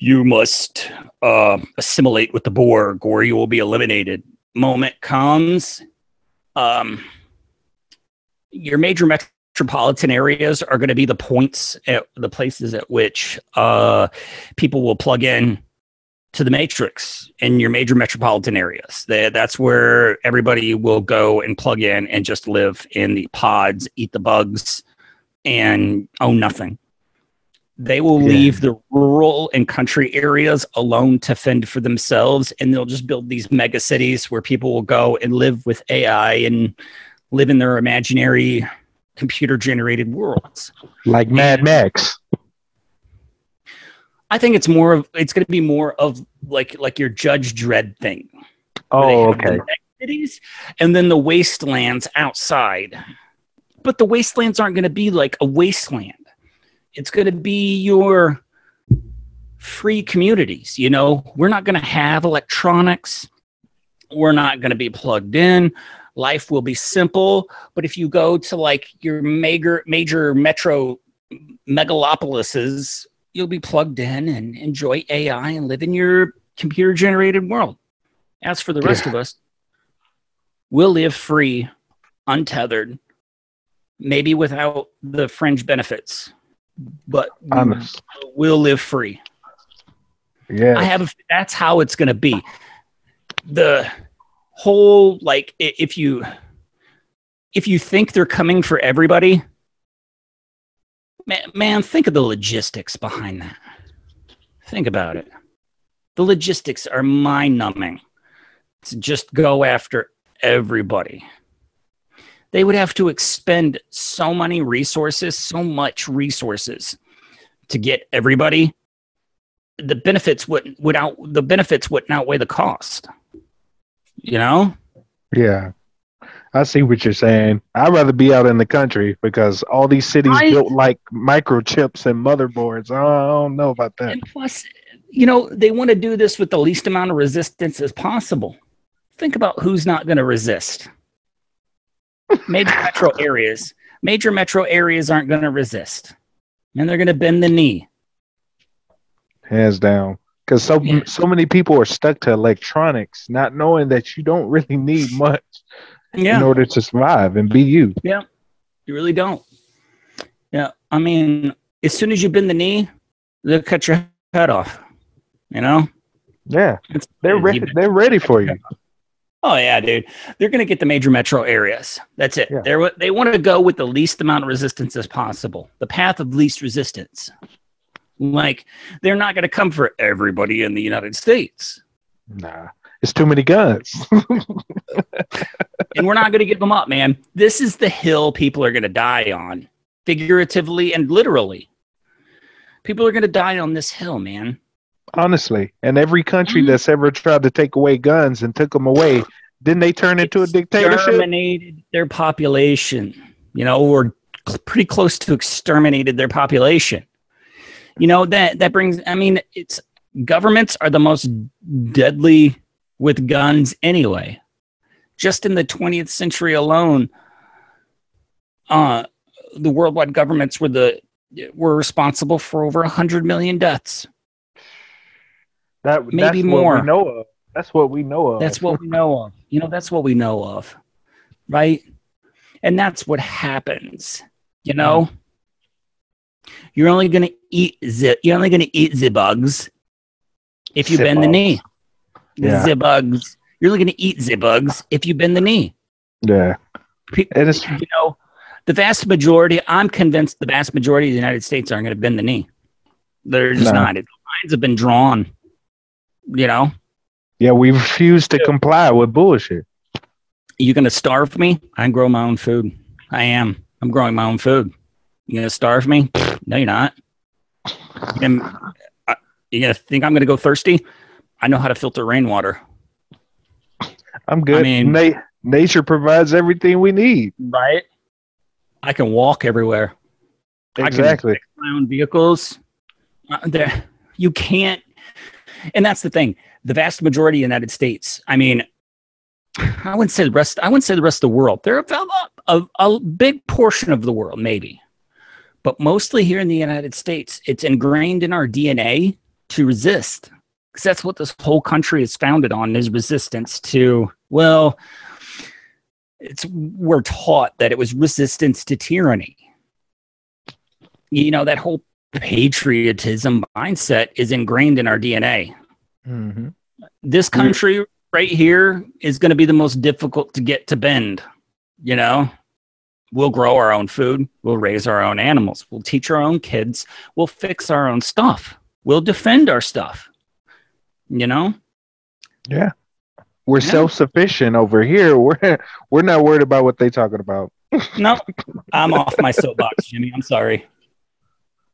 you must uh, assimilate with the Borg or you will be eliminated moment comes, um, your major metropolitan areas are going to be the points at the places at which uh, people will plug in to the matrix in your major metropolitan areas. They, that's where everybody will go and plug in and just live in the pods, eat the bugs, and own nothing. They will Yeah. leave the rural and country areas alone to fend for themselves, and they'll just build these mega cities where people will go and live with AI and live in their imaginary computer generated worlds. Like Mad Max. I think it's more of it's going to be more of like like your Judge Dredd thing. Oh, have the okay. cities and then the wastelands outside. But the wastelands aren't going to be like a wasteland. It's going to be your free communities. You know, we're not going to have electronics. We're not going to be plugged in. Life will be simple. But if you go to like your major major metro megalopolises, you'll be plugged in and enjoy AI and live in your computer generated world. As for the rest Yeah. of us, we'll live free, untethered, maybe without the fringe benefits, but we'll live free. Yeah. I have a, that's how it's going to be. The whole like if you if you think they're coming for everybody, man, man, think of the logistics behind that. Think about it. The logistics are mind numbing to just go after everybody. They would have to expend so many resources, so much resources to get everybody the benefits would would the benefits wouldn't outweigh the cost. You know? Yeah. I see what you're saying. I'd rather be out in the country because all these cities I- built like microchips and motherboards. I don't know about that. And plus, you know, they want to do this with the least amount of resistance as possible. Think about who's not going to resist. Major <laughs> metro areas. Major metro areas aren't going to resist. And they're going to bend the knee. Hands down. Because so so many people are stuck to electronics, not knowing that you don't really need much Yeah. in order to survive and be you. Yeah, you really don't. Yeah, I mean, as soon as you bend the knee, they'll cut your head off. You know, Yeah. It's- They're ready they're ready for you. Oh yeah, dude. They're gonna get the major metro areas. That's it. Yeah. They're they want to go with the least amount of resistance as possible. The path of least resistance. Like they're not gonna come for everybody in the United States, Nah. It's too many guns. <laughs> and we're not gonna give them up, man. This is the hill people are gonna die on, figuratively and literally. People are gonna die on this hill, man. Honestly. And every country Mhm. that's ever tried to take away guns and took them away, didn't they turn into a dictatorship? exterminated their population, you know, or cl- pretty close to exterminated their population. You know that that brings. I mean, it's governments are the most deadly with guns anyway. Just in the 20th century alone, uh, the worldwide governments were the we're responsible for over 100 million deaths. That Maybe that's What more. we know of. That's what we know of. That's what we know of. You know, that's what we know of. Right? And that's what happens. You know? You're only gonna eat the you're only gonna eat the bugs if you Zip bend the knee. Yeah. The bugs. You're only gonna eat Zibugs if you bend the knee. Yeah. And it's you know, the vast majority, I'm convinced the vast majority of the United States aren't going to bend the knee. They're just No. not. It, lines have been drawn. You know, yeah, we refuse to comply with bullshit. you going to starve me? I can grow my own food. I am. I'm growing my own food. You going to starve me? No, you're not. You gonna, uh, you gonna think I'm going to go thirsty? I know how to filter rainwater. I'm good. I mean- Na- nature provides everything we need. Right. I can walk everywhere. I can Exactly. my own vehicles. Uh, there, you can't, and that's the thing. The vast majority of the United States. I mean, <sighs> I wouldn't say the rest. I wouldn't say the rest of the world. There are a, a, a big portion of the world, maybe, but mostly here in the United States, it's ingrained in our DNA to resist, because that's what this whole country is founded on: is resistance to. Well, it's we're taught that it was resistance to tyranny. You know that whole patriotism mindset is ingrained in our dna hmm this country right here is going to be the most difficult to get to bend you know? We'll grow our own food we'll raise our own animals we'll teach our own kids we'll fix our own stuff we'll defend our stuff you know Yeah. We're Yeah. self sufficient over here. <laughs> We're we're not worried about what they talking about. <laughs> no i'm off my soapbox jimmy i'm sorry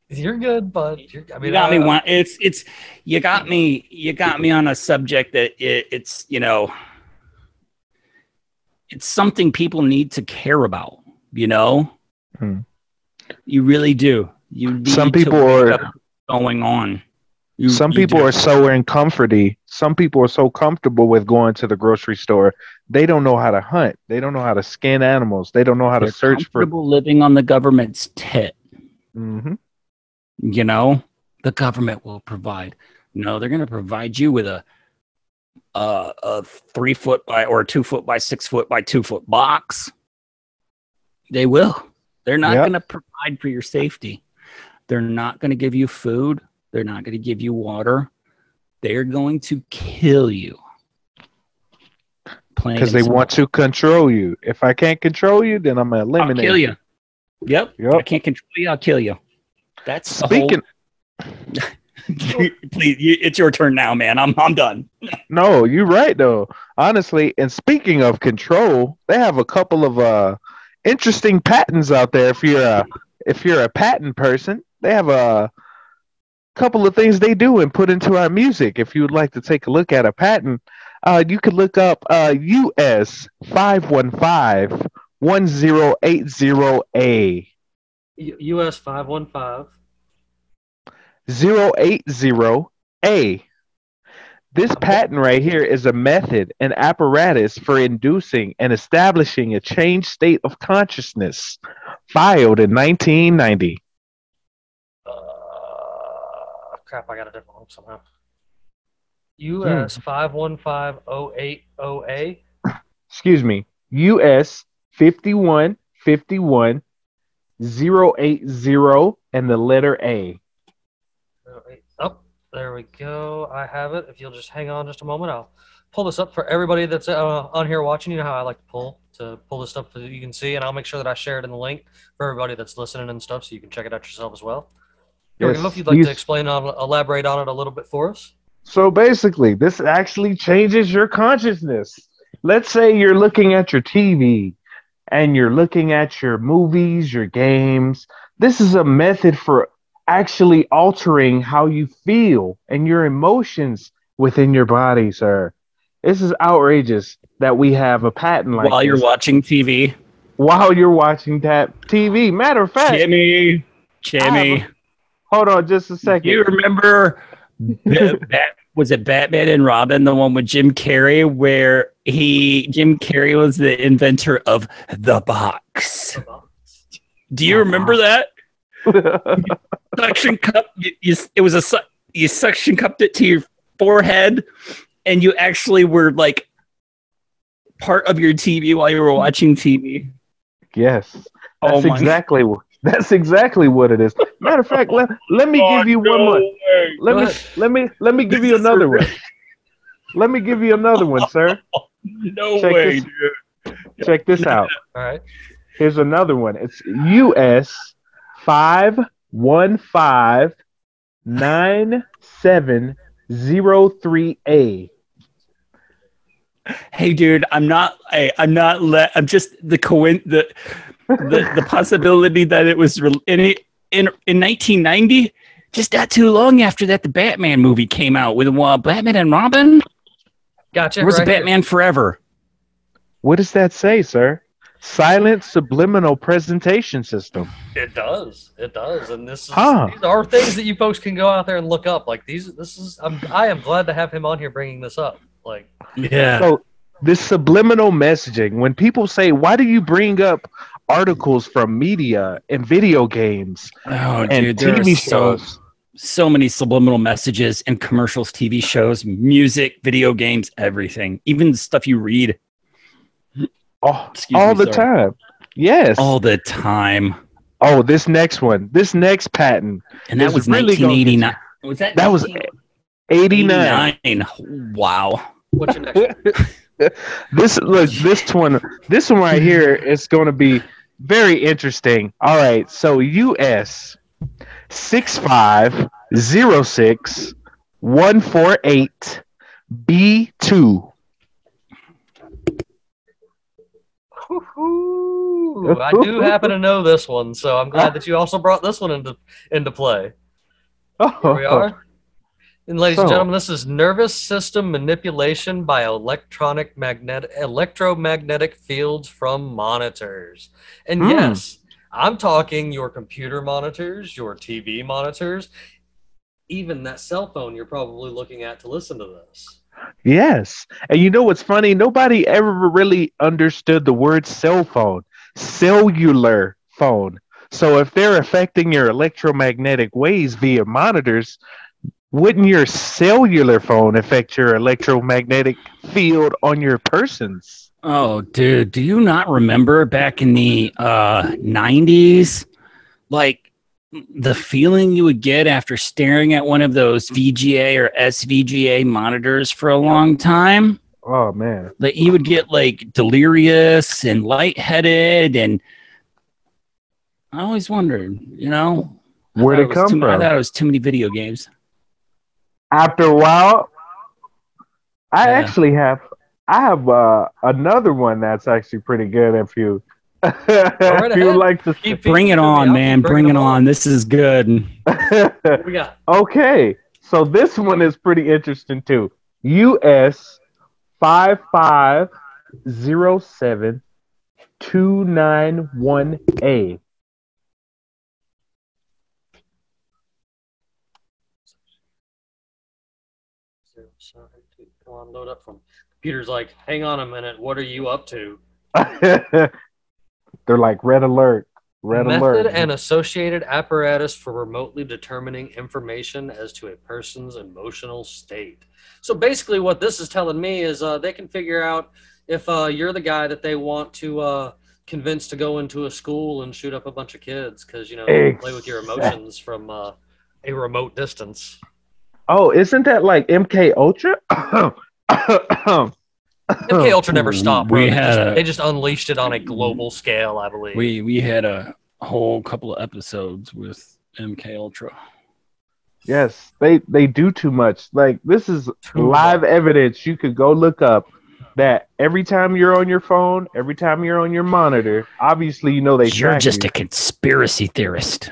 You're good, but you're, I mean, you got me uh, one it's it's you got me you got me on a subject that it, it's you know it's something people need to care about you know Hmm. you really do you need Some people wake are- up going on You- Some you people are so uncomfortable. Some people are so comfortable with going to the grocery store. They don't know how to hunt. They don't know how to skin animals. They don't know how to They're search for. living on the government's tit hmm you know the government will provide no they're going to provide you with a a, a three foot by or a two foot by six foot by two foot box they will they're not Yep. going to provide for your safety they're not going to give you food they're not going to give you water they're going to kill you Because they want to control you. If I can't control you, then I'm simple. I'll eliminate kill you yep Yep. i can't control you i'll kill you that's Speaking, whole <laughs> please you, it's your turn now man i'm i'm done <laughs> no, you're right though. Honestly, and speaking of control, they have a couple of uh interesting patents out there. If you're a if you're a patent person, they have a couple of things they do and put into our music. If you would like to take a look at a patent, uh, you could look up uh, US five one five one zero eight zero A. U- US five one five. 080A. This patent right here is a method, an apparatus for inducing and establishing a changed state of consciousness, filed in 1990. Uh, crap, I got a different one somehow. US five one five oh eight oh A. Excuse me, US 5151 080 and the letter A. Oh, there we go. I have it. If you'll just hang on just a moment, I'll pull this up for everybody that's uh, on here watching. You know how I like to pull to pull this stuff so you can see, and I'll make sure that I share it in the link for everybody that's listening and stuff, so you can check it out yourself as well. Here we Yes, go. If you'd like you- to explain on, elaborate on it a little bit for us. So basically, this actually changes your consciousness. Let's say you're looking at your TV and you're looking at your movies, your games. This is a method for actually altering how you feel and your emotions within your body, sir. This is outrageous that we have a patent like while you're this watching TV. while you're watching that TV. Matter of fact, Jimmy, Jimmy, hold on just a second. you remember <laughs> Bat, was it Batman and Robin, the one with Jim Carrey, where he Jim Carrey was the inventor of the box. Do you remember uh-huh. that? <laughs> suction cup. You, you, it was a su- you suction cupped it to your forehead, and you actually were like part of your TV while you were watching TV. yes. Oh That's my- exactly what that's exactly what it is. Matter of fact, let, let me give you one more. Let Go me let me let me give you This is another one. Let me give you another one, sir. <laughs> No Check way, this- dude. Check this out. All right. Here's another one. It's US five one five nine seven zero three A. Hey, dude, I'm not. I, I'm not. Le- I'm just the coin. The the the possibility that it was re- in in in 1990. Just not too long after that, the Batman movie came out with uh, Batman and Robin. Gotcha. Or was right it here. Batman Forever? What does that say, sir? Silent subliminal presentation system. It does. It does. And this is Huh. these are things that you folks can go out there and look up. Like these. This is. I'm. I am glad to have him on here bringing this up. Like. Yeah. So this subliminal messaging, when people say, "Why do you bring up articles from media and video games Oh, and dude, TV are so shows?" so many subliminal messages in commercials, TV shows, music, video games, everything. Even stuff you read Oh, Excuse all me, the sorry. time. Yes. all the time. Oh, this next one, this next patent, And that was really gonna 1989. Was that that was 89. 89? Wow. What's your next? <laughs> one? This look, this one, this one right here is going to be very interesting. All right, so US six five zero six one four eight B two. I do happen to know this one, so I'm glad that you also brought this one into into play. Here we are. And ladies and gentlemen, this is nervous system manipulation by electronic magnetic electromagnetic fields from monitors. And Hmm. yes, I'm talking your computer monitors, your TV monitors, even that cell phone you're probably looking at to listen to this. Yes. And you know what's funny? Nobody ever really understood the word cell phone, cellular phone. So if they're affecting your electromagnetic waves via monitors, wouldn't your cellular phone affect your electromagnetic field on your persons? Oh, dude, do you not remember back in the uh, 90s? Like the feeling you would get after staring at one of those VGA or SVGA monitors for a long time? Oh man. That you would get like delirious and lightheaded. And I always wondered, you know, Where'd it come too- I thought it was too many video games after a while, I yeah. actually have I have uh, another one that's actually pretty good if you <laughs> if you like to keep, bring it on, me. man. Bring, it on. on. This is good. <laughs> Okay. So this one is pretty interesting too. US 5507 291A. Come on, load up from. Computer's like, hang on a minute. What are you up to? <laughs> They're like red alert, red Method alert. and associated apparatus for remotely determining information as to a person's emotional state. So basically, what this is telling me is uh, they can figure out if uh, you're the guy that they want to uh, convince to go into a school and shoot up a bunch of kids because you know they play with your emotions from uh, a remote distance. Oh, isn't that like MK Ultra? MK <coughs> Ultra never stopped. Bro. We they, had just, a- they just unleashed it on a global scale, I believe. We we had a whole couple of episodes with MK Ultra. Yes, they they do too much. Like this is Too live evidence. You could go look up that every time you're on your phone, every time you're on your monitor, obviously you know they You're just you. a conspiracy theorist.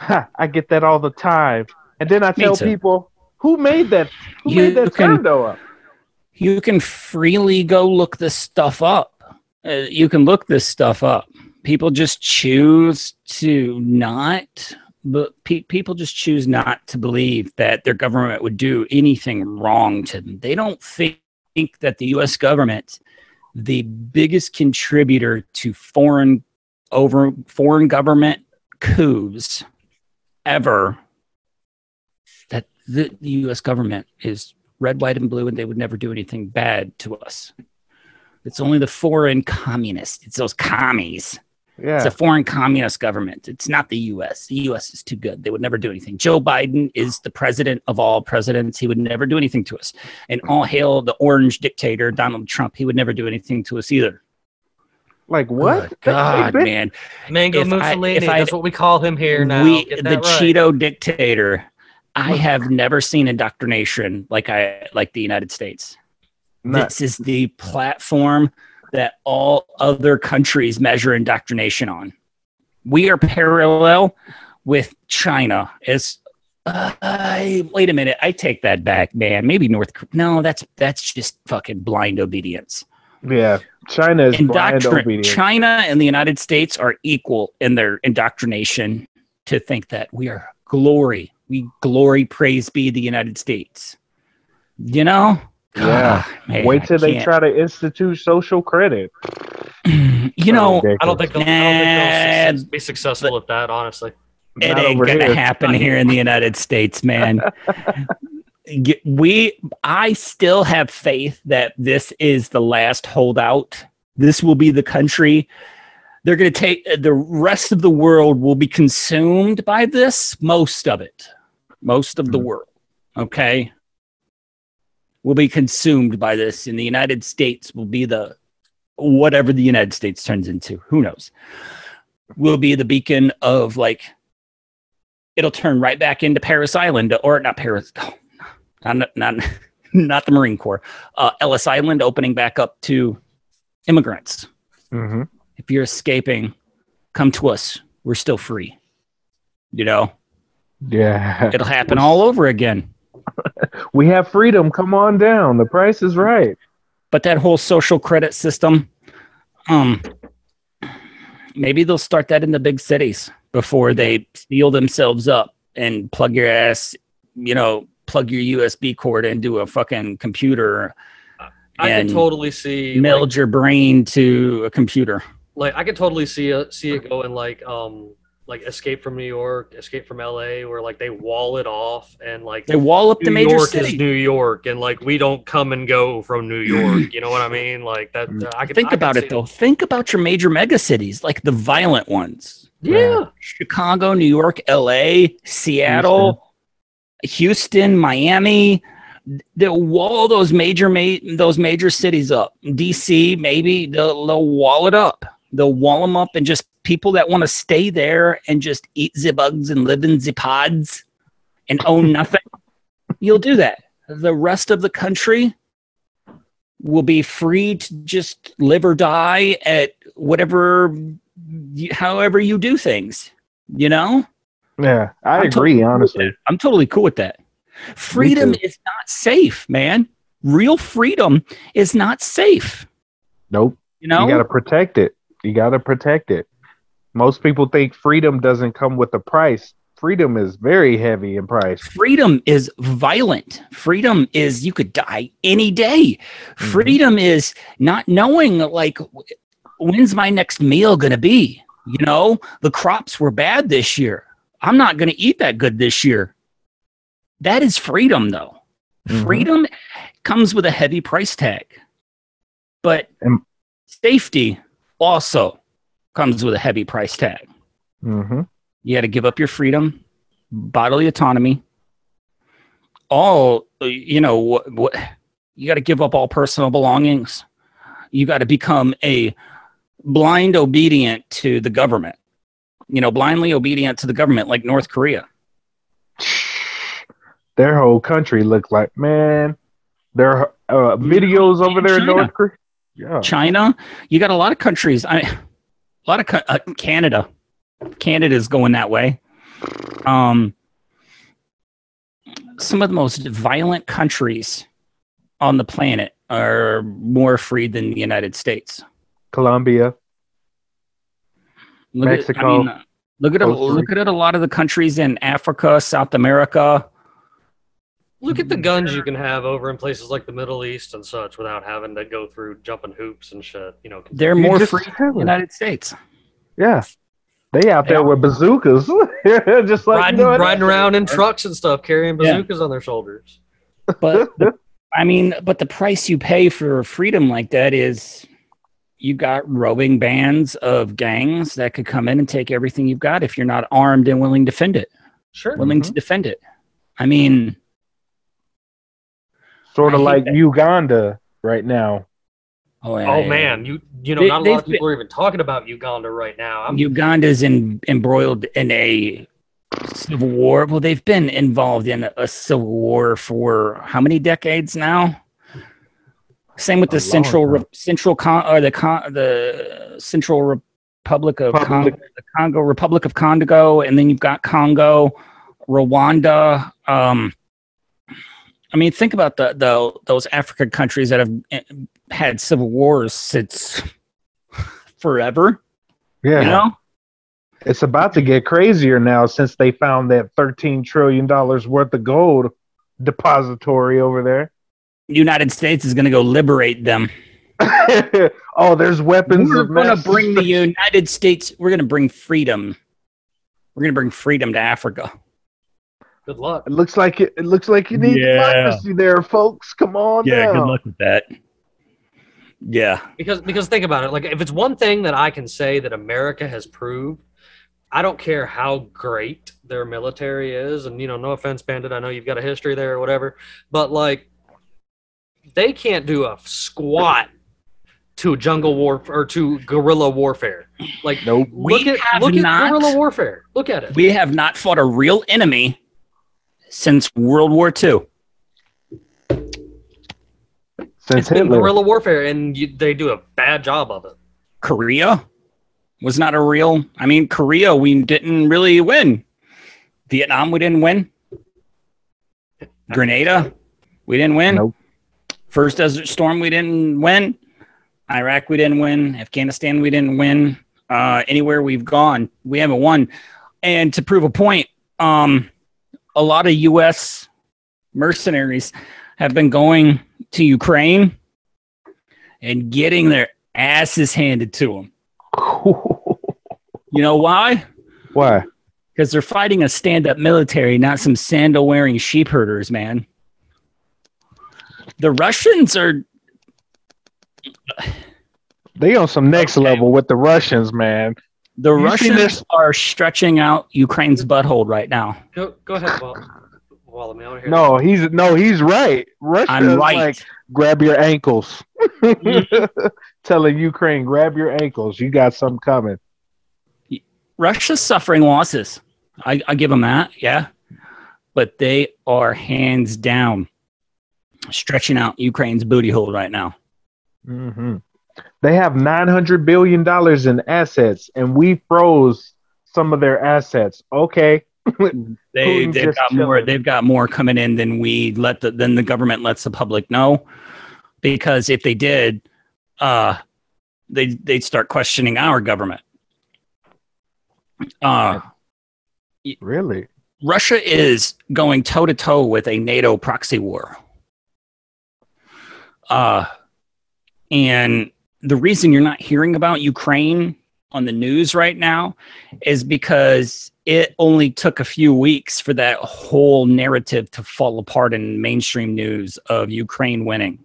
Ha, <laughs> I get that all the time, and then I Me tell too. people who made that who You made that can- up. You can freely go look this stuff up. Uh, you can look this stuff up. People just choose to not, but pe- people just choose not to believe that their government would do anything wrong to them. They don't think, that the U.S. government, the biggest contributor to foreign over foreign government coups, ever the, the U.S. government is red, white, and blue, and they would never do anything bad to us. It's only the foreign communists. It's those commies. It's a foreign communist government. It's not the U.S. The U.S. is too good. They would never do anything. Joe Biden is the president of all presidents. He would never do anything to us. And all hail the orange dictator, Donald Trump. He would never do anything to us either. Like what? Good They- they God, man. Mango If I- Mussolini. if I- that's what we call him here now. We, the right. Cheeto dictator. I have never seen indoctrination like I like the United States. Not- This is the platform that all other countries measure indoctrination on. We are parallel with China. As uh, I- wait a minute, I take that back, man. Maybe North. Kor- No, that's that's just fucking blind obedience. yeah. China is blind Indoctrin- obedience. China and the United States are equal in their indoctrination to think that we are glory. We glory, praise be the United States. You know? Yeah. God, man, Wait till they try to institute social credit. <clears throat> you know, I don't think they'll, I don't think they'll Nah, be successful at that, honestly. it Not ain't gonna here. happen here in the United States, man. <laughs> We, I still have faith that this is the last holdout. This will be the country. They're going to take the rest of the world will be consumed by this. Most of it, most of the Hmm. world, okay, will be consumed by this. And the United States will be the whatever the United States turns into. Who knows? Will be the beacon of like it'll turn right back into Parris Island or not Parris, oh, not not not <laughs> the Marine Corps, uh, Ellis Island opening back up to immigrants. hmm If you're escaping, come to us. We're still free. You know, Yeah. it'll happen all over again. <laughs> We have freedom. Come on down. The price is right. But that whole social credit system, um, maybe they'll start that in the big cities before they seal themselves up and plug your ass, you know, plug your USB cord into a fucking computer I And could totally see like, meld your brain to a computer. Like I could totally see a, see it going like um like Escape from New York, Escape from LA, where like they wall it off and like They wall up the New major York city. is New York, and like we don't come and go from New <clears throat> York. You know what I mean? Like that. Mm. Uh, I could Think I about see it though. Think about your major mega cities, like the violent ones: Yeah, Chicago, New York, L.A., Seattle, Houston, Miami. They'll wall those major ma- those major cities up. D.C. maybe they'll, they'll wall it up. They'll wall them up, and just people that want to stay there and just eat the bugs and live in the pods and own <laughs> nothing. You'll do that. The rest of the country will be free to just live or die at whatever, however you do things. You know, Yeah. I I'm agree, totally honestly. that. I'm totally cool with that. Freedom is not safe, man. Real freedom is not safe. Nope. You know, You got to protect it. You got to protect it. Most people think freedom doesn't come with a price. Freedom is very heavy in price. freedom is violent. Freedom is you could die any day. Mhm. Freedom is not knowing like when's my next meal going to be. You know, the crops were bad this year. I'm not going to eat that good this year. That is freedom, though. Mhm. Freedom comes with a heavy price tag, but And- safety also comes with a heavy price tag. hmm You got to give up your freedom, bodily autonomy. All you know, what, what you got to give up all personal belongings. You got to become a blind obedient to the government. You know, blindly obedient to the government, like North Korea. Their whole country looked like man. Their uh, videos over there in North Korea. Yeah. China, you got a lot of countries. I, a lot of uh, Canada. Canada's going that way. Um, some of the most violent countries on the planet are more free than the United States. Colombia. Look At, I Mexico, mean, look at a, look at a lot of the countries in Africa, South America. Look at the mm, guns you can have over in places like the Middle East and such without having to go through jumping hoops and shit. You know, They're more just free have than the. United States. Yeah. They out there with bazookas, <laughs> just like riding, you know riding around in trucks and stuff, carrying Yeah. bazookas on their shoulders. But <laughs> the, I mean, but the price you pay for freedom like that is you got roving bands of gangs that could come in and take everything you've got if you're not armed and willing to defend it. Sure. Willing to mm-hmm. defend it. I mean, Sort of like that. Uganda right now. oh, yeah, Oh yeah, man, you you know, They- not a lot of people are even talking about Uganda right now. I'm, Uganda's in, embroiled in a civil war. Well, they've been involved in a civil war for how many decades now? Same with the central. Re- central con or the con the Central Republic of Republic. Congo, the Congo Republic of Congo, and then you've got Congo, Rwanda. Um, I mean, think about the, the those African countries that have eh, had civil wars since <laughs> forever. Yeah, You know, it's about to get crazier now since they found that thirteen trillion dollars worth of gold depository over there. United States is going to go liberate them. <laughs> oh, there's weapons. We're going to bring the United States. We're going to bring freedom. We're going to bring freedom to Africa. Good luck. It looks like it, it looks like you need Yeah. democracy there, folks. Come on Yeah, down. Good luck with that. Yeah, Because because think about it, like if it's one thing that I can say that America has proved, I don't care how great their military is, and you know, no offense, Bandit, I know you've got a history there or whatever, but like they can't do a squat to jungle war or to guerrilla warfare. Like Nope. We look at have look not- at guerrilla warfare. Look at it. we have not fought a real enemy since World War II. Since It's been guerrilla warfare, and you, they do a bad job of it. Korea was not a real. I mean, Korea we didn't really win. Vietnam we didn't win. Grenada we didn't win. Nope. First Desert Storm we didn't win. Iraq we didn't win. Afghanistan we didn't win. Uh, anywhere we've gone we haven't won. And to prove a point, um, a lot of U.S. mercenaries have been going to Ukraine and getting their asses handed to them. You know why? Why? Because they're fighting a stand-up military, not some sandal-wearing sheep herders, man. The Russians are They on some next Okay. level with the Russians, man. The You Russians are stretching out Ukraine's butthole right now. Go go ahead, Wall. Wall, I hear No, he's no, he's right. Russia I'm right. like grab your ankles. <laughs> Mm-hmm. Telling Ukraine, grab your ankles. You got something coming. Russia's suffering losses. I, I give them that, yeah. But they are hands down stretching out Ukraine's booty hole right now. hmm They have nine hundred billion dollars in assets, and we froze some of their assets. Okay, <laughs> they they've just got more they've got more coming in than we let the than the government lets the public know. Because if they did, uh they they'd start questioning our government. Uh really? Russia is going toe to toe with a NATO proxy war. Uh, and the reason you're not hearing about Ukraine on the news right now is because it only took a few weeks for that whole narrative to fall apart in mainstream news of Ukraine winning.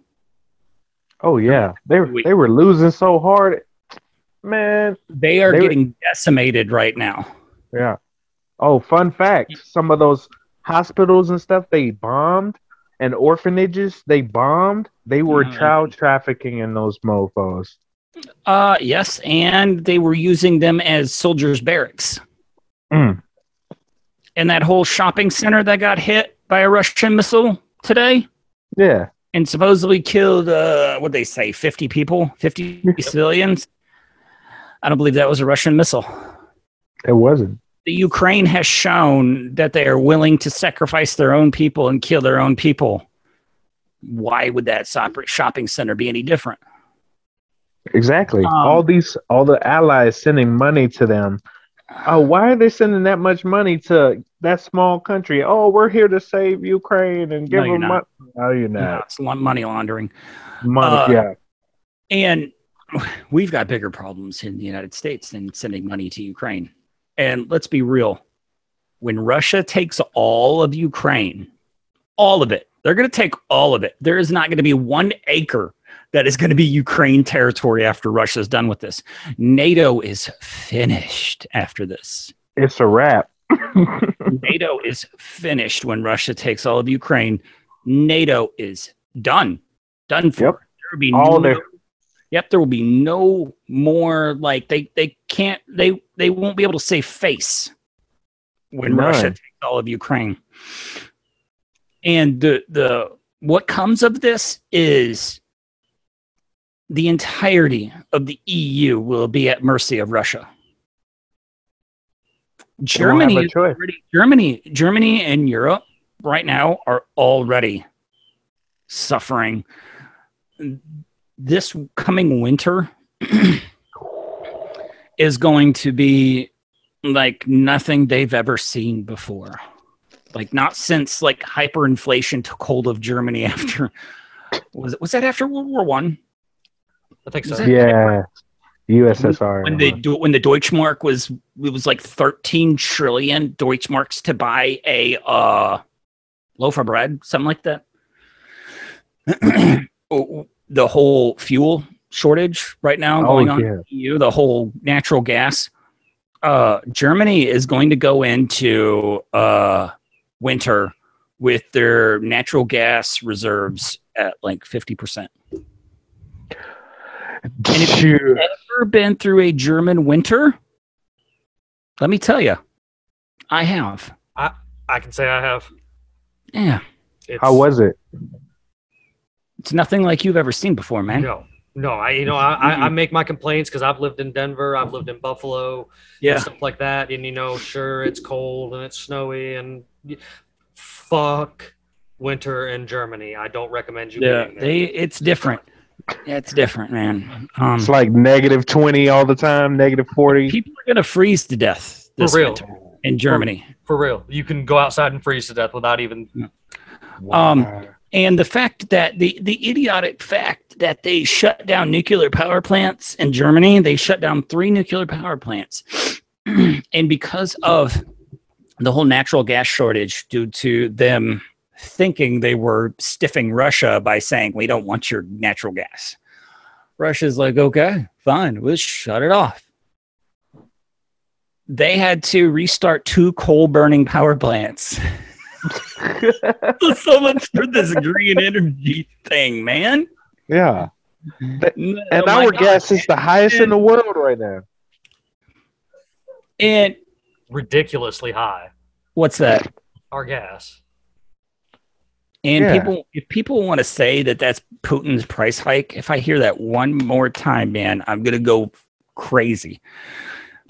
Oh yeah, they were they were losing so hard, man. They are They were- getting decimated right now. Yeah. Oh, fun fact: some of those hospitals and stuff they bombed, and orphanages they bombed. They were Mhm. child trafficking in those mofo's. Uh, yes, and they were using them as soldiers' barracks. Mm. And that whole shopping center that got hit by a Russian missile today Yeah. and supposedly killed, uh, what they say, 50 people, 50 civilians. I don't believe that was a Russian missile. It wasn't. The Ukraine has shown that they are willing to sacrifice their own people and kill their own people. Why would that shopping center be any different? Exactly. Um, all these, all the allies sending money to them. Oh, why are they sending that much money to that small country? Oh, we're here to save Ukraine and give No, them money. No, you're No, not. it's money laundering. Money, uh, yeah. And <sighs> we've got bigger problems in the United States than sending money to Ukraine. And let's be real. When Russia takes all of Ukraine, all of it, they're going to take all of it. There is not going to be one acre that is going to be Ukraine territory after Russia's done with this. NATO is finished after this. It's a wrap. <laughs> NATO is finished when Russia takes all of Ukraine. NATO is done. Done for. Yep. There will be All no, their- Yep, there will be no more like they they can't they they won't be able to save face when. Russia takes all of Ukraine. And the the what comes of this is the entirety of the EU will be at mercy of Russia. They won't have Germany a is choice. already Germany Germany and Europe right now are already suffering. This coming winter <clears throat> is going to be like nothing they've ever seen before. Like not since like hyperinflation took hold of Germany <laughs> after was it was that after World War One? I think so. Is Yeah. USSR. when the do when the Deutschmark was it was like 13 trillion Deutschmarks to buy a uh, loaf of bread, something like that. <clears throat> The whole fuel shortage right now Oh, going on yeah. in the EU, the whole natural gas. Uh, Germany is going to go into uh, winter with their natural gas reserves at like 50%. if- Shoot. ever been through a German winter? Let me tell you, I have. I can say I have. Yeah, It's, How was it? It's nothing like you've ever seen before, man. No, no. I you know I, I, I make my complaints because I've lived in Denver, I've lived in Buffalo, Yeah, and stuff like that, and you know, sure, it's cold and it's snowy and fuck winter in Germany. I don't recommend you. yeah, there. they. It's different. Yeah, it's different, man. Um, It's like negative 20 all the time, negative 40. people are gonna freeze to death this For real. winter in Germany. for real. You can go outside and freeze to death without even. Um, and the fact that the the idiotic fact that they shut down nuclear power plants in Germany, they shut down three nuclear power plants, <clears throat> and because of the whole natural gas shortage, due to them thinking they were stiffing Russia by saying we don't want your natural gas, Russia's like, okay, fine, we'll shut it off. They had to restart two coal burning power plants. <laughs> <laughs> so much for this green energy thing, man. yeah. And And our gas is the highest in the world right now. And ridiculously high. what's that? Our gas. And Yeah. people, if people want to say that that's Putin's price hike, if I hear that one more time, man, I'm gonna go crazy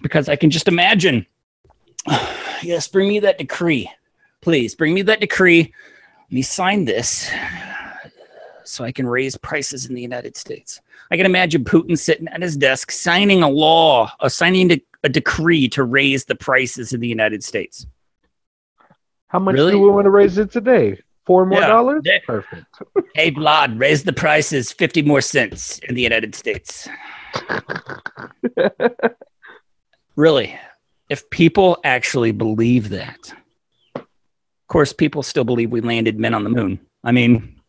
because I can just imagine. <sighs> yes, bring me that decree, please. Bring me that decree. Let me sign this so I can raise prices in the United States. I can imagine Putin sitting at his desk signing a law, uh, signing de- a decree to raise the prices in the United States. How much Really? do we want to raise it today? Four more Yeah. dollars? Yeah. Perfect. <laughs> Hey, Vlad, raise the prices 50 more cents in the United States. <laughs> really, if people actually believe that, course, people still believe we landed men on the moon. I mean,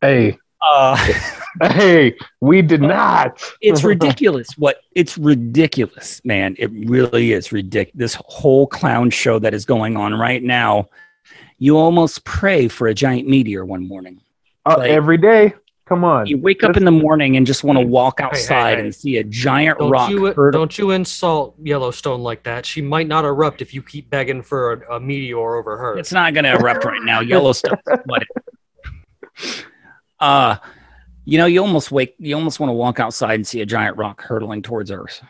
Hey, uh, <laughs> hey, we did not. it's ridiculous. What it's ridiculous, man. It really is ridiculous. This whole clown show that is going on right now. You almost pray for a giant meteor one morning. Uh, like- every day. Come on. You wake up in the morning and just want to walk hey, outside hey. and see a giant Don't rock. you don't you insult Yellowstone like that? She might not erupt if you keep begging for a, a meteor over her. It's not going to erupt right now. <laughs> Yellowstone. Uh, you know, you almost wake. You almost want to walk outside and see a giant rock hurtling towards Earth.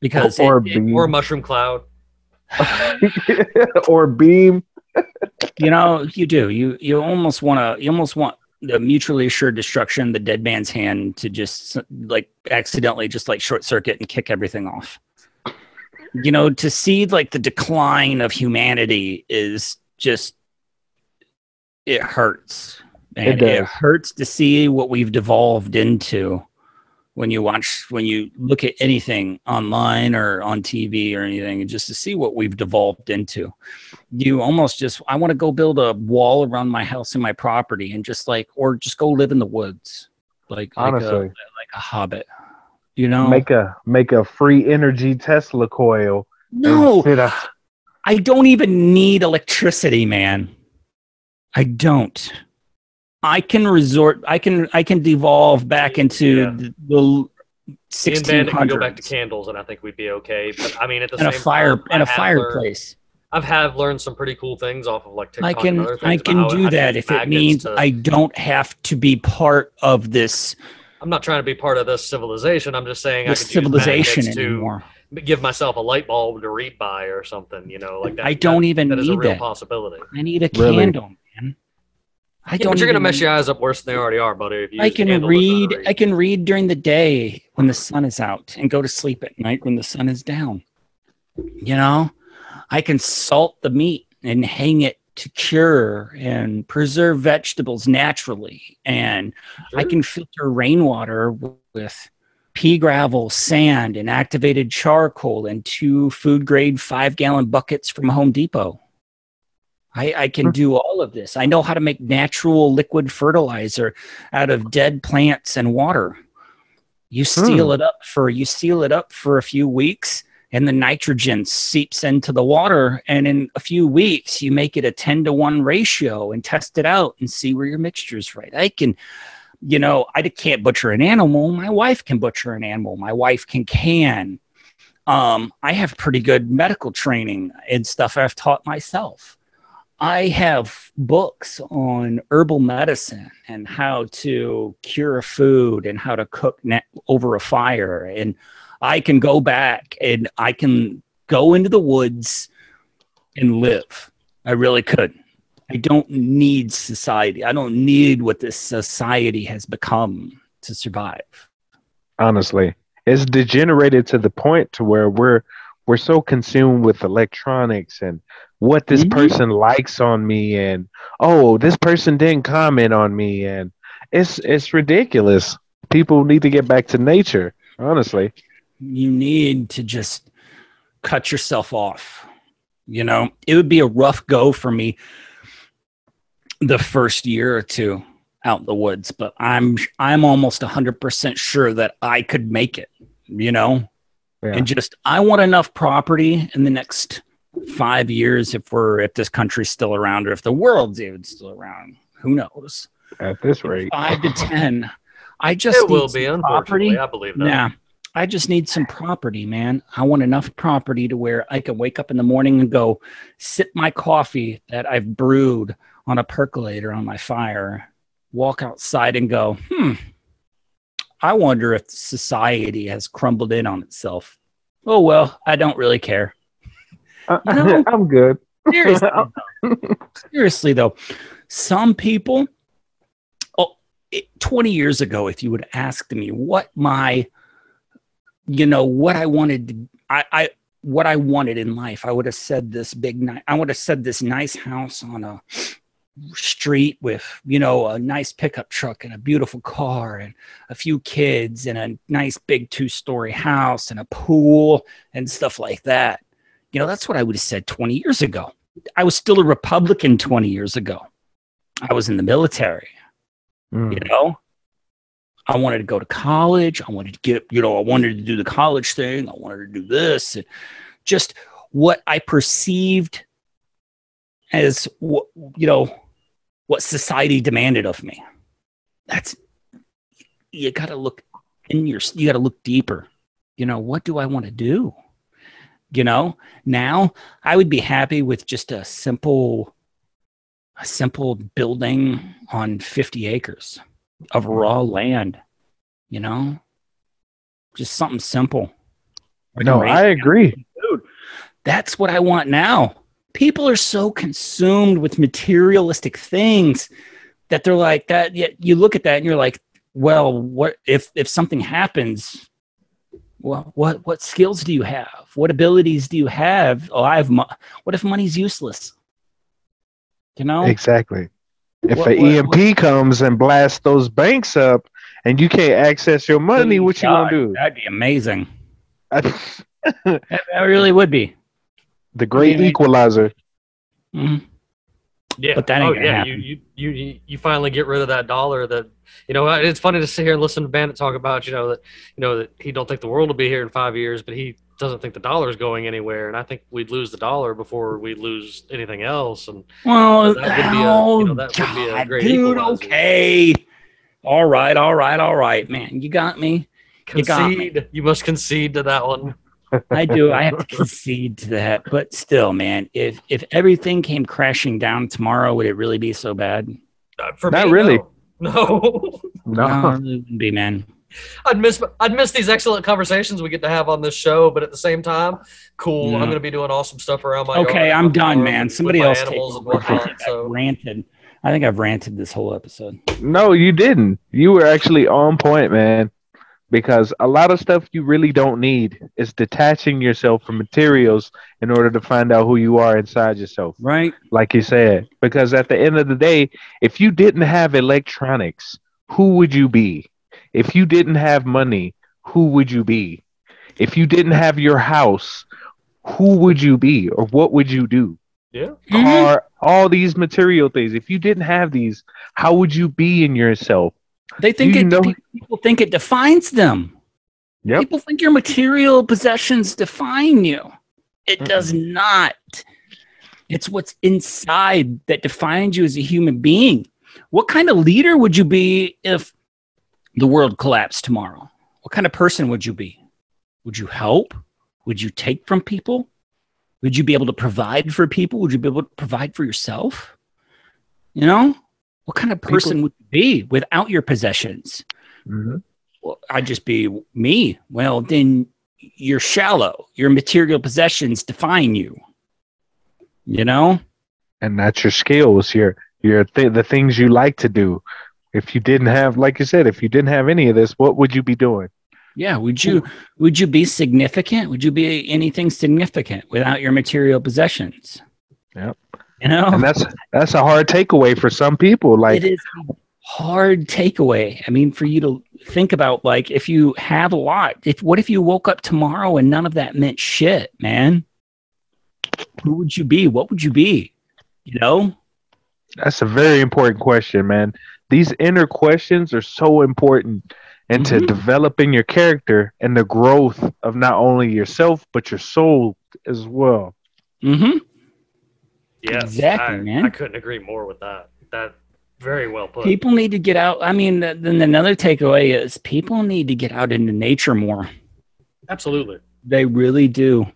Because or it- it- or a mushroom cloud. <laughs> <laughs> or beam. you know, you do. You you almost want to. You almost want the mutually assured destruction, the dead man's hand, to just like accidentally just like short circuit and kick everything off. You know, to see like the decline of humanity is just it hurts. And It it, hurts to see what we've devolved into when you watch when you look at anything online or on TV or anything and just to see what we've devolved into. You almost just I want to go build a wall around my house and my property and just like or just go live in the woods. Like like a, Honestly. like a hobbit. You know? Make a make a free energy Tesla coil. no, out- I don't even need electricity, man. I don't. I can resort. I can. I can devolve back into Yeah. the, the Me and sixteen can go back to candles, and I think we'd be okay. But I mean, at the and a fire time, and I a fireplace. Learned, I've have learned some pretty cool things off of like TikTok I and can. other things. I can do how to that use if it means to- I don't have to be part of this, I'm not trying to be part of this civilization. I'm just saying this I could civilization use magnets anymore. to give myself a light bulb to read by or something. You know, like that. I don't that- even that is a real that. possibility. I need a Really? candle, man. I Yeah, don't. but you're gonna mess your eyes up worse than they already are, buddy. If you I can read. I can read during the day when the sun is out and go to sleep at night when the sun is down. You know, I can salt the meat and hang it to cure and preserve vegetables naturally. And I can filter rainwater with pea gravel, sand, and activated charcoal in two food grade five gallon buckets from Home Depot. I, I can do all of this. I know how to make natural liquid fertilizer out of dead plants and water. You seal it up for you seal it up for a few weeks and the nitrogen seeps into the water and in a few weeks you make it a 10 to 1 ratio and test it out and see where your mixture is right. I can you know, I can't butcher an animal. My wife can butcher an animal. My wife can can. Um, I have pretty good medical training and stuff I've taught myself. I have books on herbal medicine and how to cure food and how to cook net over a fire. And I can go back and I can go into the woods and live. I really could. I don't need society. I don't need what this society has become to survive. honestly it's degenerated to the point to where we're we're so consumed with electronics and what this Mhm. person likes on me and oh this person didn't comment on me and it's it's ridiculous people need to get back to nature honestly you need to just cut yourself off. You know, it would be a rough go for me the first year or two out in the woods, but I'm I'm almost 100% sure that I could make it, you know? Yeah. And just I want enough property in the next 5 years if we're if this country's still around or if the world's even still around. Who knows? at this rate 5 to <laughs> 10. I just it need will some be, property. I believe that. Yeah. I just need some property, man. I want enough property to where I can wake up in the morning and go sip my coffee that I've brewed on a percolator on my fire, walk outside and go, hmm, I wonder if society has crumbled in on itself. Oh, well, I don't really care. No. <laughs> i'm good Seriously, <laughs> though. seriously though, some people, oh, it, 20 years ago, if you would ask me what my, you know, what I wanted, to, I, I, what I wanted in life, I would have said this big night. I would have said this nice house on a street with, you know, a nice pickup truck and a beautiful car and a few kids and a nice big two story house and a pool and stuff like that. You know, that's what I would have said 20 years ago. I was still a Republican 20 years ago. I was in the military, Mm. you know. I wanted to go to college. I wanted to get, you know, I wanted to do the college thing. I wanted to do this. And just what I perceived as you know, what society demanded of me. That's, you got to look in your, you got to look deeper. You know, what do I want to do? You know, now I would be happy with just a simple a simple building on 50 acres of raw land, you know? Just something simple. no i agree Dude, that's what I want now. People are so consumed with materialistic things that they're like that yet you look at that and you're like, well, what if if something happens well, what what skills do you have? What abilities do you have? Oh, I have. Mo- what if money's useless? You know, exactly if What- an what- emp comes and blasts those banks up and you can't access your money, what you gonna do? That'd be amazing. <laughs> That, that really would be. Great Yeah. equalizer. Mhm. Yeah, But that ain't oh, gonna yeah, happen. You, you you you finally get rid of that dollar that you know. It's funny to sit here and listen to Bandit talk about you know that you know that he don't think the world will be here in five years, but he doesn't think the dollar's going anywhere. And I think we'd lose the dollar before we lose anything else. And Well, That would be a- you oh, know, that would be a great dude. equalizer. Okay. All right. All right. All right, man. You got me. You got me. concede, you must concede to that one. I do. I have to concede to that. But still, man, if if everything came crashing down tomorrow, would it really be so bad? Uh, For Not me, really. No. no. <laughs> No, it wouldn't be, man. I'd miss I'd miss these excellent conversations we get to have on this show, but at the same time, cool. Yeah. I'm going to be doing awesome stuff around my Okay, yard, I'm done, farm, man. Somebody else take animals and whatnot. I've So ranted. I think I've ranted this whole episode. No, you didn't. You were actually on point, man. Because a lot of stuff you really don't need is detaching yourself from materials in order to find out who you are inside yourself. Right? like you said. Because at the end of the day, if you didn't have electronics, who would you be? If you didn't have money, who would you be? If you didn't have your house, who would you be or what would you do? yeah, Mhm. Car, all these material things. If you didn't have these, how would you be in yourself? They think it, know- people think it defines them. Yep. People think your material possessions define you. It does not. It's what's inside that defines you as a human being. What kind of leader would you be if the world collapsed tomorrow? What kind of person would you be? Would you help? Would you take from people? Would you be able to provide for people? Would you be able to provide for yourself? You know, what kind of person would you be without your possessions? Mhm. well, I'd just be me. Well, then you're shallow. Your material possessions define you. You know? And that's your skills, your your th- the things you like to do. If you didn't have, like you said, if you didn't have any of this, what would you be doing? Yeah. Would you would you be significant? Would you be anything significant without your material possessions? Yep. You know? And that's that's a hard takeaway for some people. Like it is a hard takeaway. I mean, for you to think about like if you have a lot, if what if you woke up tomorrow and none of that meant shit, man? Who would you be? What would you be? You know? That's a very important question, man. These inner questions are so important into Mhm. developing your character and the growth of not only yourself but your soul as well. Mm-hmm. Yes, Exactly, I, man. I couldn't agree more with that. That very well put. People need to get out. I mean, then another takeaway is people need to get out into nature more. Absolutely. They really do.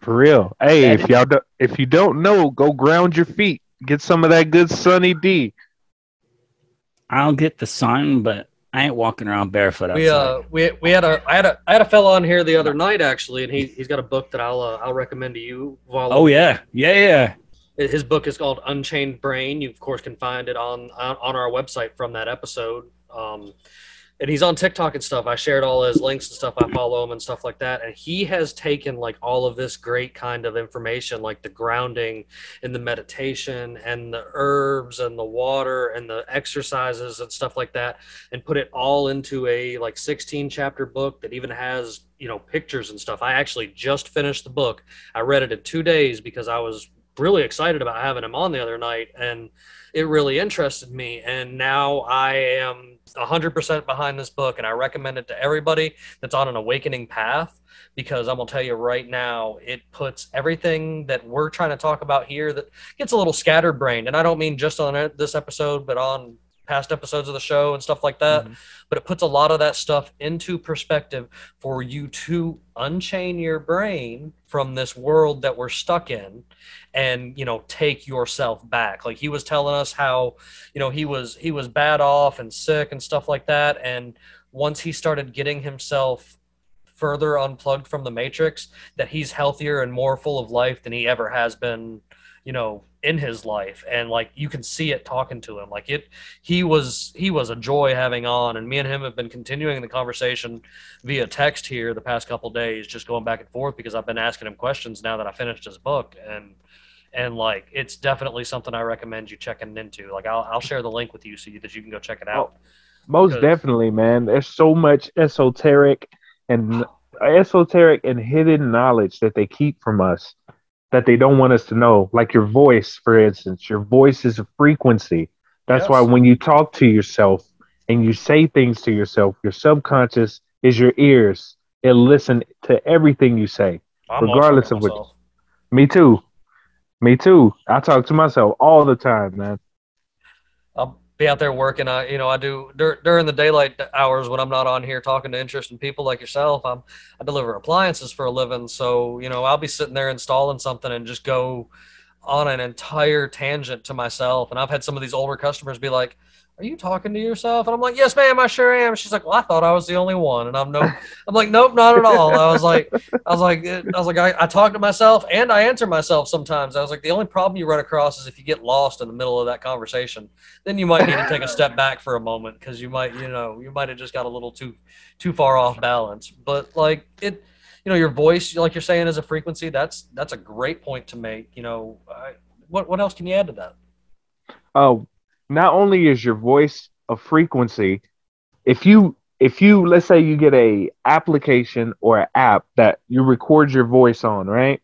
For real. Hey, That if y'all do, if you don't know, go ground your feet. Get some of that good sunny D. I'll get the sun, but I ain't walking around barefoot outside. We uh we we had a I had a I had a fellow on here the other night actually, and he he's got a book that I'll uh, I'll recommend to you. While oh yeah, yeah, yeah. His book is called Unchained Brain. You of course can find it on on, our website from that episode. Um, and he's on TikTok and stuff. I shared all his links and stuff. I follow him and stuff like that. And he has taken like all of this great kind of information, like the grounding and the meditation and the herbs and the water and the exercises and stuff like that, and put it all into a like 16 chapter book that even has you know pictures and stuff. I actually just finished the book. I read it in two days because I was really excited about having him on the other night and it really interested me. And now i am 100% behind this book and i recommend it to everybody that's on an awakening path because i'm to tell you right now it puts everything that we're trying to talk about here that gets a little scatterbrained. And i don't mean just on this episode but on past episodes of the show and stuff like that. Mm-hmm. But it puts a lot of that stuff into perspective for you to unchain your brain from this world that we're stuck in and you know take yourself back. Like he was telling us how you know he was he was bad off and sick and stuff like that. And once he started getting himself further unplugged from the matrix that he's healthier and more full of life than he ever has been you know in his life and like you can see it talking to him. Like it he was he was a joy having on and me and him have been continuing the conversation via text here the past couple days just going back and forth because i've been asking him questions now that i finished his book and and like it's definitely something i recommend you checking into. Like i'll, I'll share the link with you so you, that you can go check it out. Oh, most Because- definitely, man. There's so much esoteric and <sighs> esoteric and hidden knowledge that they keep from us that they don't want us to know. Like your voice, for instance. Your voice is a frequency. That's Yes. why when you talk to yourself and you say things to yourself, your subconscious is your ears. It listen to everything you say. I'm regardless of what- Me too. Me too. I talk to myself all the time, man. Be out there working. I, you know, I do dur- during the daylight hours when I'm not on here talking to interesting people like yourself. I'm, I deliver appliances for a living, so you know, I'll be sitting there installing something and just go on an entire tangent to myself. And I've had some of these older customers be like, "Are you talking to yourself?" And I'm like, "Yes, ma'am, I sure am." She's like, "Well, I thought I was the only one," and I'm no, I'm like, "Nope, not at all." I was like, I was like, I was like, I, I talk to myself and I answer myself sometimes. I was like, the only problem you run across is if you get lost in the middle of that conversation, then you might need to take a step back for a moment because you might, you know, you might have just got a little too, too far off balance. But like it, you know, your voice, like you're saying, is a frequency. That's that's a great point to make. You know, I, what what else can you add to that? Oh, not only is your voice a frequency, if you if you let's say you get a application or an app that you record your voice on, right?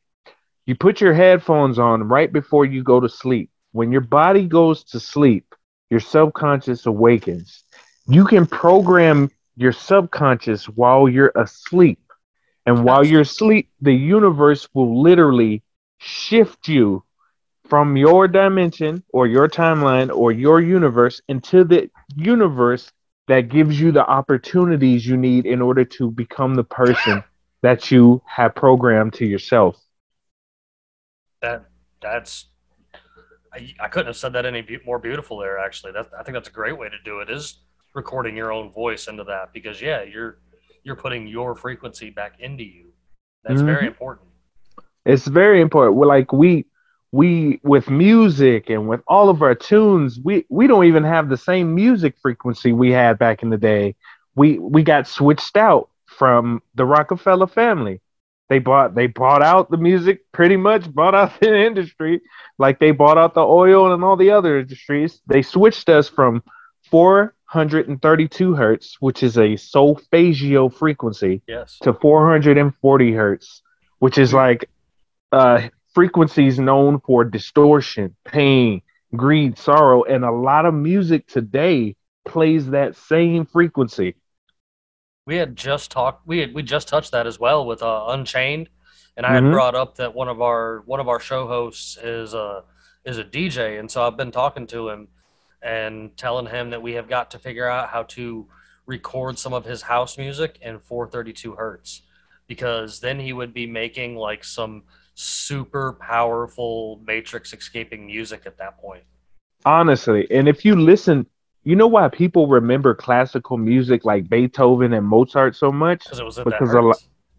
You put your headphones on right before you go to sleep. When your body goes to sleep, your subconscious awakens. You can program your subconscious while you're asleep. And while you're asleep, the universe will literally shift you from your dimension or your timeline or your universe into the universe that gives you the opportunities you need in order to become the person that you have programmed to yourself. That that's. I, I couldn't have said that any be- more beautiful there. Actually, that I think that's a great way to do it. Is recording your own voice into that because yeah, you're you're putting your frequency back into you. That's very Mhm. important. It's very important. We're like we we with music and with all of our tunes, we we don't even have the same music frequency we had back in the day. We we got switched out from the Rockefeller family. They bought they bought out the music pretty much, bought out <laughs> the industry, like they bought out the oil and all the other industries. They switched us from 432 hertz, which is a solfeggio frequency, Yes. to 440 hertz, which is like uh, frequencies known for distortion, pain, greed, sorrow, and a lot of music today plays that same frequency. we had just talked we had we just touched that as well with uh, unchained and i had Mhm. brought up that one of our one of our show hosts is a is a dj and so i've been talking to him and telling him that we have got to figure out how to record some of his house music in 432 hertz because then he would be making like some super powerful matrix escaping music at that point Honestly, and if you listen, you know why people remember classical music like Beethoven and Mozart so much? because it was Because a lo-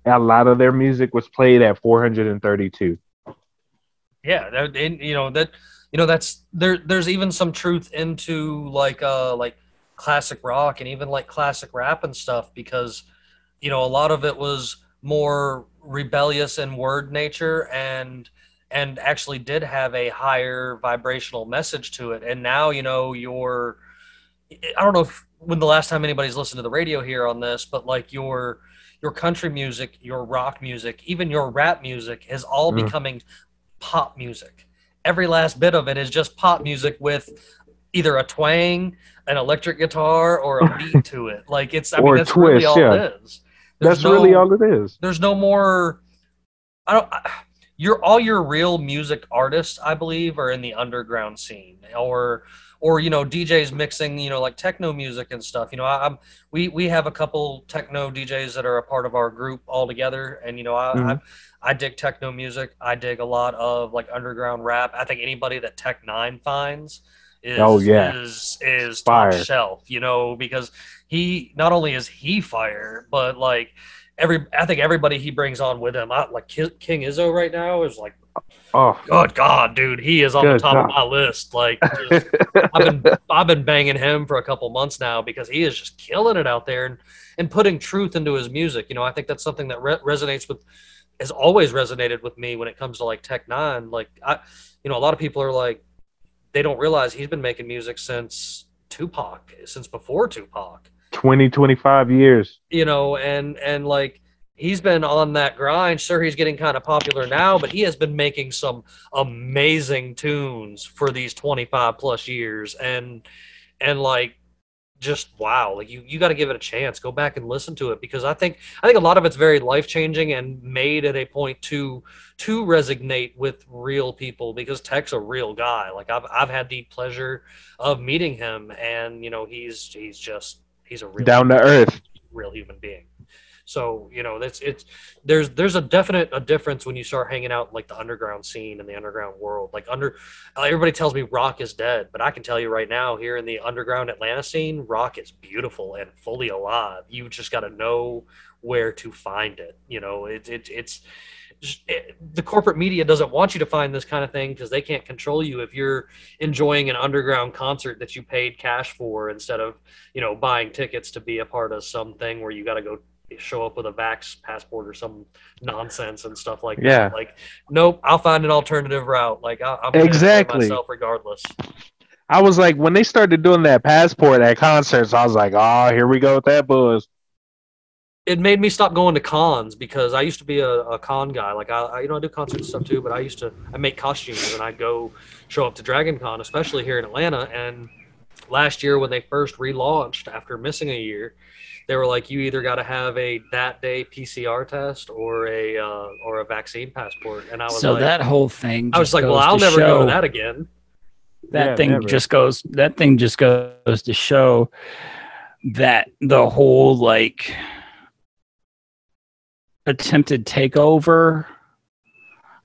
A lot of their music was played at 432. yeah and you know that you know that's there there's even some truth into like uh like classic rock and even like classic rap and stuff because you know a lot of it was more rebellious in word nature and and actually did have a higher vibrational message to it and now you know your i don't know if when the last time anybody's listened to the radio here on this but like your your country music your rock music even your rap music is all Mm. becoming pop music every last bit of it is just pop music with either a twang an electric guitar or a <laughs> beat to it like it's i Or mean that's really twist, all yeah. it is There's That's really all it is. there's no more i don't I, you're all your real music artists i believe are in the underground scene or or you know djs mixing you know like techno music and stuff you know I, i'm we we have a couple techno djs that are a part of our group all together and you know I, Mhm. I i dig techno music i dig a lot of like underground rap i think anybody that Tech N9ne finds is Oh, yeah. is is Fire. top shelf you know because he not only is he fire but like every I think everybody he brings on with him, I, like King Iso right now is like, Oh, good God, dude, he is on the Good top of my list. Like, just, I've been <laughs> I've been banging him for a couple months now because he is just killing it out there and and putting truth into his music. You know, I think that's something that re- resonates with has always resonated with me when it comes to like Tech N9ne. Like, I, you know, a lot of people are like, they don't realize he's been making music since Tupac, since before Tupac. 20, 25 years. You know, and and like he's been on that grind. Sure, he's getting kind of popular now, but he has been making some amazing tunes for these 25 plus years. And and like just wow, like you you got to give it a chance. Go back and listen to it because I think I think a lot of it's very life changing and made at a point to to resonate with real people because Tech's a real guy. Like I've I've had the pleasure of meeting him, and you know he's he's just he's a real Down to earth. real human being. So you know that's it's there's there's a definite a difference when you start hanging out like the underground scene and the underground world. Like under everybody tells me rock is dead, but I can tell you right now here in the underground Atlanta scene, rock is beautiful and fully alive. You just got to know where to find it. You know, it, it it's Eh, the corporate media doesn't want you to find this kind of thing because they can't control you if you're enjoying an underground concert that you paid cash for instead of you know buying tickets to be a part of something where you got to go show up with a vax passport or some nonsense and stuff like Yeah. that like nope i'll find an alternative route like I, i'm gonna Exactly. myself regardless I was like, when they started doing that passport at concerts, I was like, oh, here we go with that buzz. It made me stop going to cons because I used to be a, a con guy. Like I, I, you know, I do concert stuff too, but I used to I make costumes and I go show up to Dragon Con, especially here in Atlanta. And last year when they first relaunched after missing a year, they were like, you either got to have a that day PCR test or a uh, or a vaccine passport. And I was So like, that whole thing. I was like, well, I'll to never go to that again. that Yeah, thing never. just goes that thing just goes to show that the whole like attempted takeover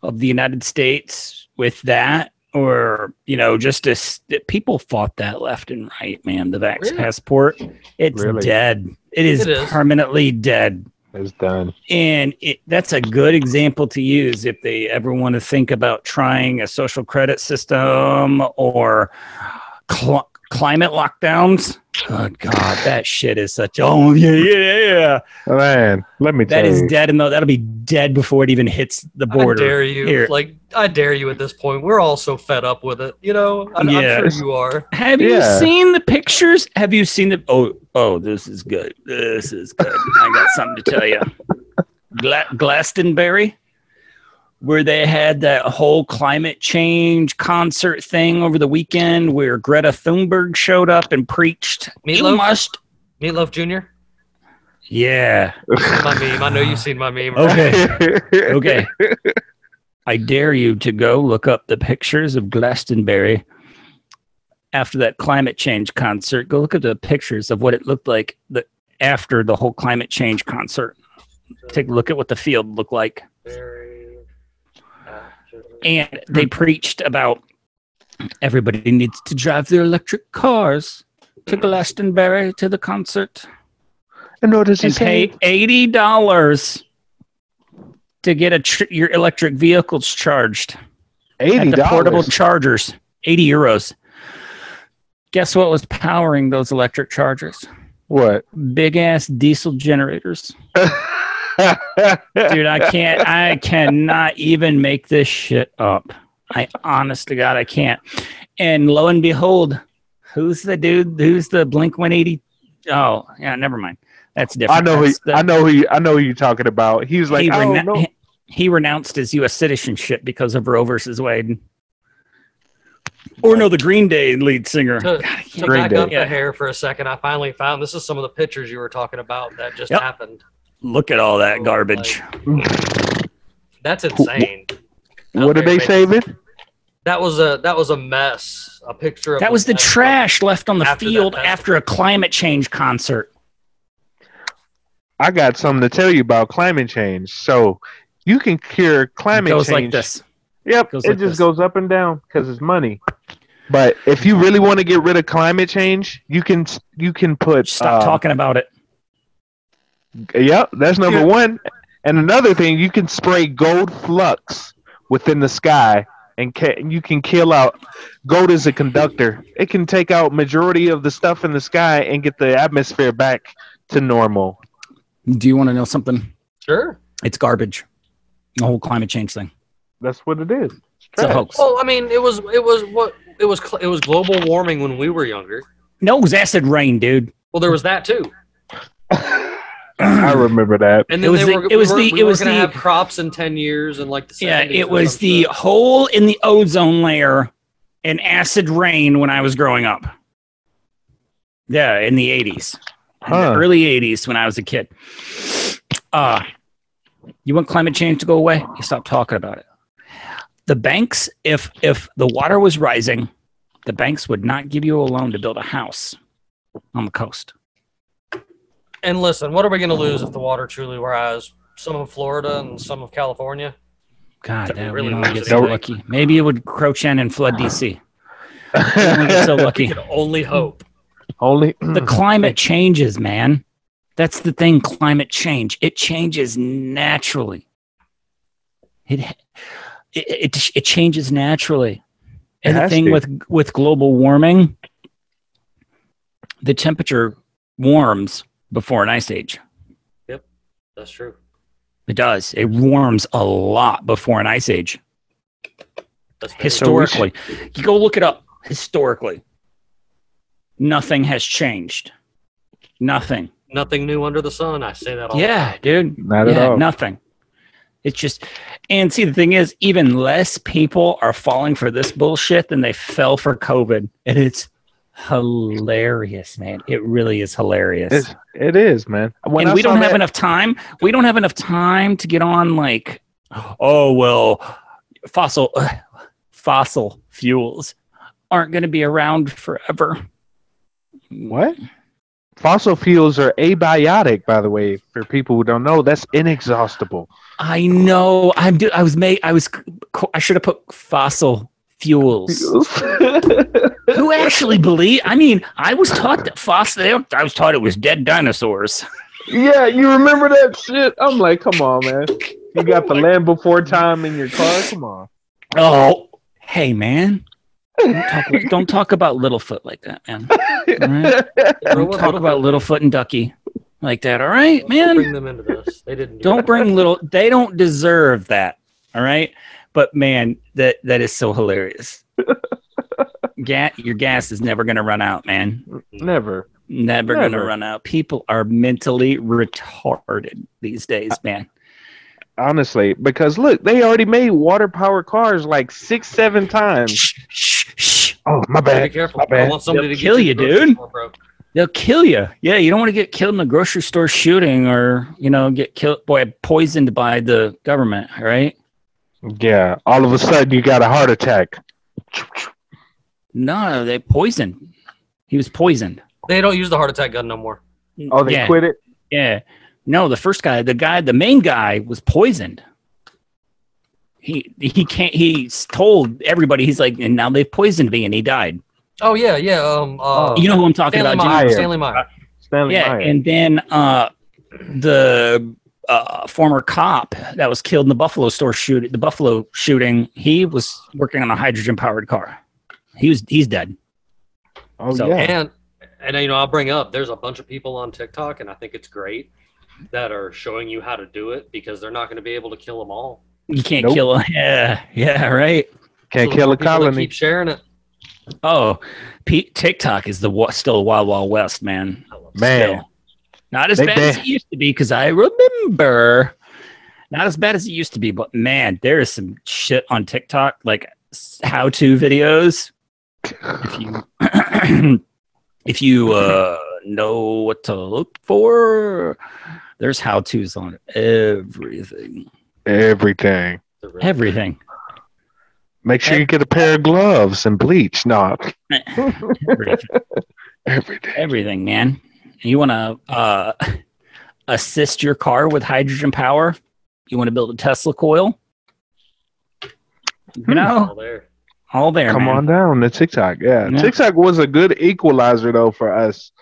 of the United States with that or you know just as people fought that left and right man the vax Really? passport it's Really? dead it is, It is. permanently dead It's done. and it, that's a good example to use if they ever want to think about trying a social credit system or cl- climate lockdowns. Oh God, that shit is such. Oh yeah, yeah, yeah. Man, let me That tell is you. dead, and that'll be dead before it even hits the I border. dare you. Here. Like I dare you at this point. We're all so fed up with it. You know, I'm, Yeah. I'm sure you are. Have you seen the pictures? Have you seen the? Oh, oh, this is good. This is good. I got something to tell you. Gla- Glastonbury, where they had that whole climate change concert thing over the weekend, where Greta Thunberg showed up and preached. You Meatloaf? must. Meatloaf Jr. Yeah. my meme. I know you've seen my meme. Okay. Okay. I dare you to go look up the pictures of Glastonbury after that climate change concert. Go look at the pictures of what it looked like the, after the whole climate change concert. Take a look at what the field looked like. Very. And they preached about everybody needs to drive their electric cars to Glastonbury to the concert And what does he and pay eighty dollars to get a tr- your electric vehicles charged Eighty the portable chargers. Eighty euros. Guess what was powering those electric chargers? What? Big ass diesel generators. <laughs> Dude, I can't. I cannot even make this shit up. I honest to God, I can't. And lo and behold, who's the dude? Who's the Blink One Eighty? Oh, yeah, never mind. That's different. I different. know. Who, the- I know. Who, I know who you're talking about. He was like, he, I don't rena- know. he- he renounced his U.S. citizenship because of Roe versus Wade. Or no, the Green Day lead singer. To, God, I to back Day. up Yeah. the hair for a second, I finally found this is some of the pictures you were talking about that just Yep. happened. Look at all that garbage. <laughs> That's insane. What are they Out there, saving? That was a that was a mess. A picture of That was the trash left on the After field after a climate change concert. I got something to tell you about climate change. So you can cure It climate goes change. like this. Yep, Goes it like just this. goes up and down because it's money. But if you really want to get rid of climate change, you can you can put Stop uh, talking about it. Yep, that's number Yeah. one. And another thing, you can spray gold flux within the sky, and ca- you can kill out. Gold is a conductor. It can take out majority of the stuff in the sky and get the atmosphere back to normal. Do you want to know something? Sure. It's garbage. The whole climate change thing. That's what it is. It's a hoax. Well, I mean, it was it was what it was it was global warming when we were younger. No, it was acid rain, dude. Well, there was that too. <laughs> I <clears throat> remember that. And It was they the- were, it was we were, the- we it were was gonna the- have crops in ten years and like the Yeah, it was the shit. hole in the ozone layer and acid rain when I was growing up. Yeah, in the 80s. In the Huh. early 80s when I was a kid. Uh, you want climate change to go away? You stop talking about it. The banks, if if the water was rising, the banks would not give you a loan to build a house on the coast. And listen, what are we going to lose if the water truly rise? Some of Florida and some of California. God, Did we that really we only lose get so lucky. Maybe it would crouch in and flood DC. <laughs> We only get so We lucky. can only hope. Only <clears throat> the climate <clears throat> changes, man. That's the thing. Climate change. It changes naturally. It it it, it changes naturally. And the thing to. with with global warming, the temperature warms before an ice age. Yep, that's true. It does. It warms a lot before an ice age. That's very Historically, you go look it up. Historically, nothing has changed. Nothing. Nothing new under the sun. I say that all Yeah, the time. dude. not at all. nothing. It's just, and see, the thing is, even less people are falling for this bullshit than they fell for COVID, and it's hilarious, man. It really is hilarious. It's, it is, man. When and I we don't have that- enough time. We don't have enough time to get on like, oh well, fossil <sighs> fossil fuels aren't going to be around forever. What? Fossil fuels are abiotic, by the way. For people who don't know, that's inexhaustible. I know. I'm. I was made. I was. I should have put fossil fuels. <laughs> Who actually believe? I mean, I was taught that fossil. I was taught it was dead dinosaurs. yeah, you remember that shit? I'm like, come on, man. You got the Land Before Time in your car. Come on. Oh, hey, man. Don't talk, don't talk about Littlefoot like that, man. <laughs> All right? Bro, Don't talk little- about Littlefoot and Ducky like that. All right, Don't man. Bring them into this. They didn't. Do Don't bring little. They don't deserve that. All right. But man, that that is so hilarious. <laughs> Gas, your gas is never gonna run out, man. Never. Never, gonna run out. People are mentally retarded these days, man. Honestly, because look, they already made water power cars like six, seven times. Shh, shh, shh. Oh, my bad. Be bad. careful. My bad. I want somebody They'll to kill get you, to the grocery dude. store. They'll kill you. Yeah, you don't want to get killed in a grocery store shooting, or you know, get killed, boy, poisoned by the government. All right. Yeah. All of a sudden, you got a heart attack. No, they poisoned. He was poisoned. They don't use the heart attack gun no more. Oh, they yeah. quit it. Yeah. No, the first guy, the guy, the main guy was poisoned. He he can't he's told everybody he's like and now they've poisoned me and he died. Oh yeah, yeah. Um, uh, You know who I'm talking Stanley about, Jim? Meyer. Meyer. Stanley Meyer. Stanley Yeah, Meyer. and then uh the uh, former cop that was killed in the Buffalo store shooting, the Buffalo shooting, he was working on a hydrogen powered car. He was he's dead. oh so- yeah. And and you know, I'll bring up there's a bunch of people on TikTok, and I think it's great that are showing you how to do it because they're not going to be able to kill them all. You can't Nope. kill <laughs> Yeah, yeah, right. Can't So kill a people colony. Keep sharing it. Oh, Pete, TikTok is the still wild wild west, man. I love. Man. Not as They bad as it used to be because I remember. Not as bad as it used to be, but man, there is some shit on TikTok like how to videos. If you <clears throat> if you uh, know what to look for, there's how tos on everything. Everything. Everything. Make sure you get a pair of gloves and bleach. Not <laughs> <laughs> everything. everything. everything, man. You want to uh, <laughs> assist your car with hydrogen power? You want to build a Tesla coil? You know, all there. all there. Come man. on down to TikTok. Yeah. Yeah. TikTok was a good equalizer though for us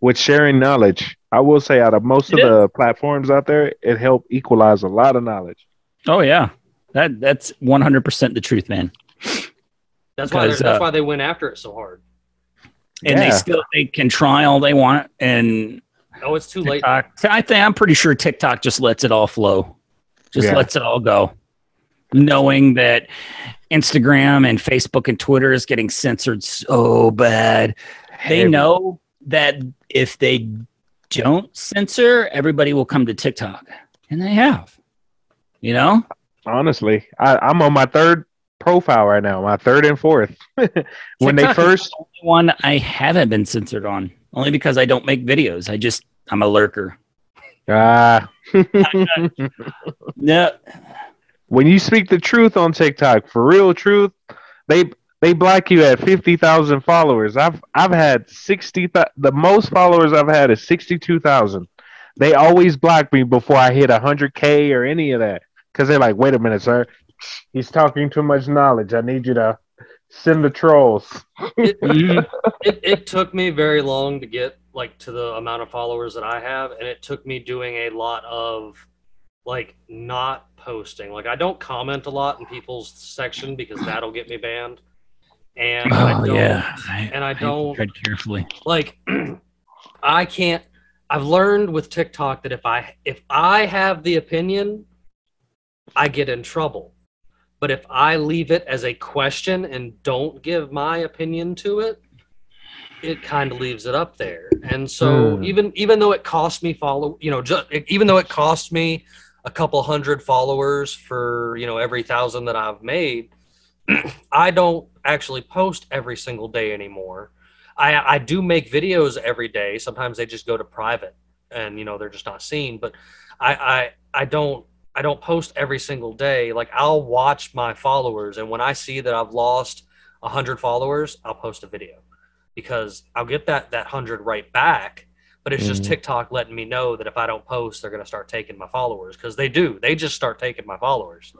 with sharing knowledge. I will say out of most of Yeah. the platforms out there, it helped equalize a lot of knowledge. Oh yeah, that that's one hundred percent the truth, man. That's why they're- that's uh, why they went after it so hard. And they still they can try all they want, and Oh, it's too late. I think I'm pretty sure TikTok just lets it all flow, just Yeah. lets it all go, knowing that Instagram and Facebook and Twitter is getting censored so bad. they Heavy. know that if they don't censor, everybody will come to TikTok, and they have. You know, Honestly, I, I'm on my third profile right now, my third and fourth. <laughs> when they TikTok first, the only one I haven't been censored on, only because I don't make videos. I just I'm a lurker. ah, <laughs> No, when you speak the truth on TikTok, for real truth, they they block you at fifty thousand followers. I've I've had sixty. The most followers I've had is sixty two thousand. They always block me before I hit hundred k or any of that because they're like, "Wait a minute, sir, he's talking too much knowledge. I need you to send the trolls." It, <laughs> Mhm. it, it took me very long to get like to the amount of followers that I have, and it took me doing a lot of like not posting. Like I don't comment a lot in people's section because that'll get me banned. And I oh don't, yeah, and I don't- tread carefully. like <clears throat> I can't I've learned with TikTok that if I if I have the opinion, I get in trouble. But if I leave it as a question and don't give my opinion to it, it kind of leaves it up there. And so Hmm. even even though it cost me follow, you know, just even though it cost me a couple hundred followers for, you know, every thousand that I've made, <clears throat> I don't actually post every single day anymore. I, I do make videos every day. Sometimes they just go to private and you know they're just not seen. But I I, I don't I don't post every single day. Like I'll watch my followers and when I see that I've lost a hundred followers, I'll post a video because I'll get that that hundred right back. But it's just Mhm. TikTok letting me know that if I don't post, they're gonna start taking my followers because they do. They just start taking my followers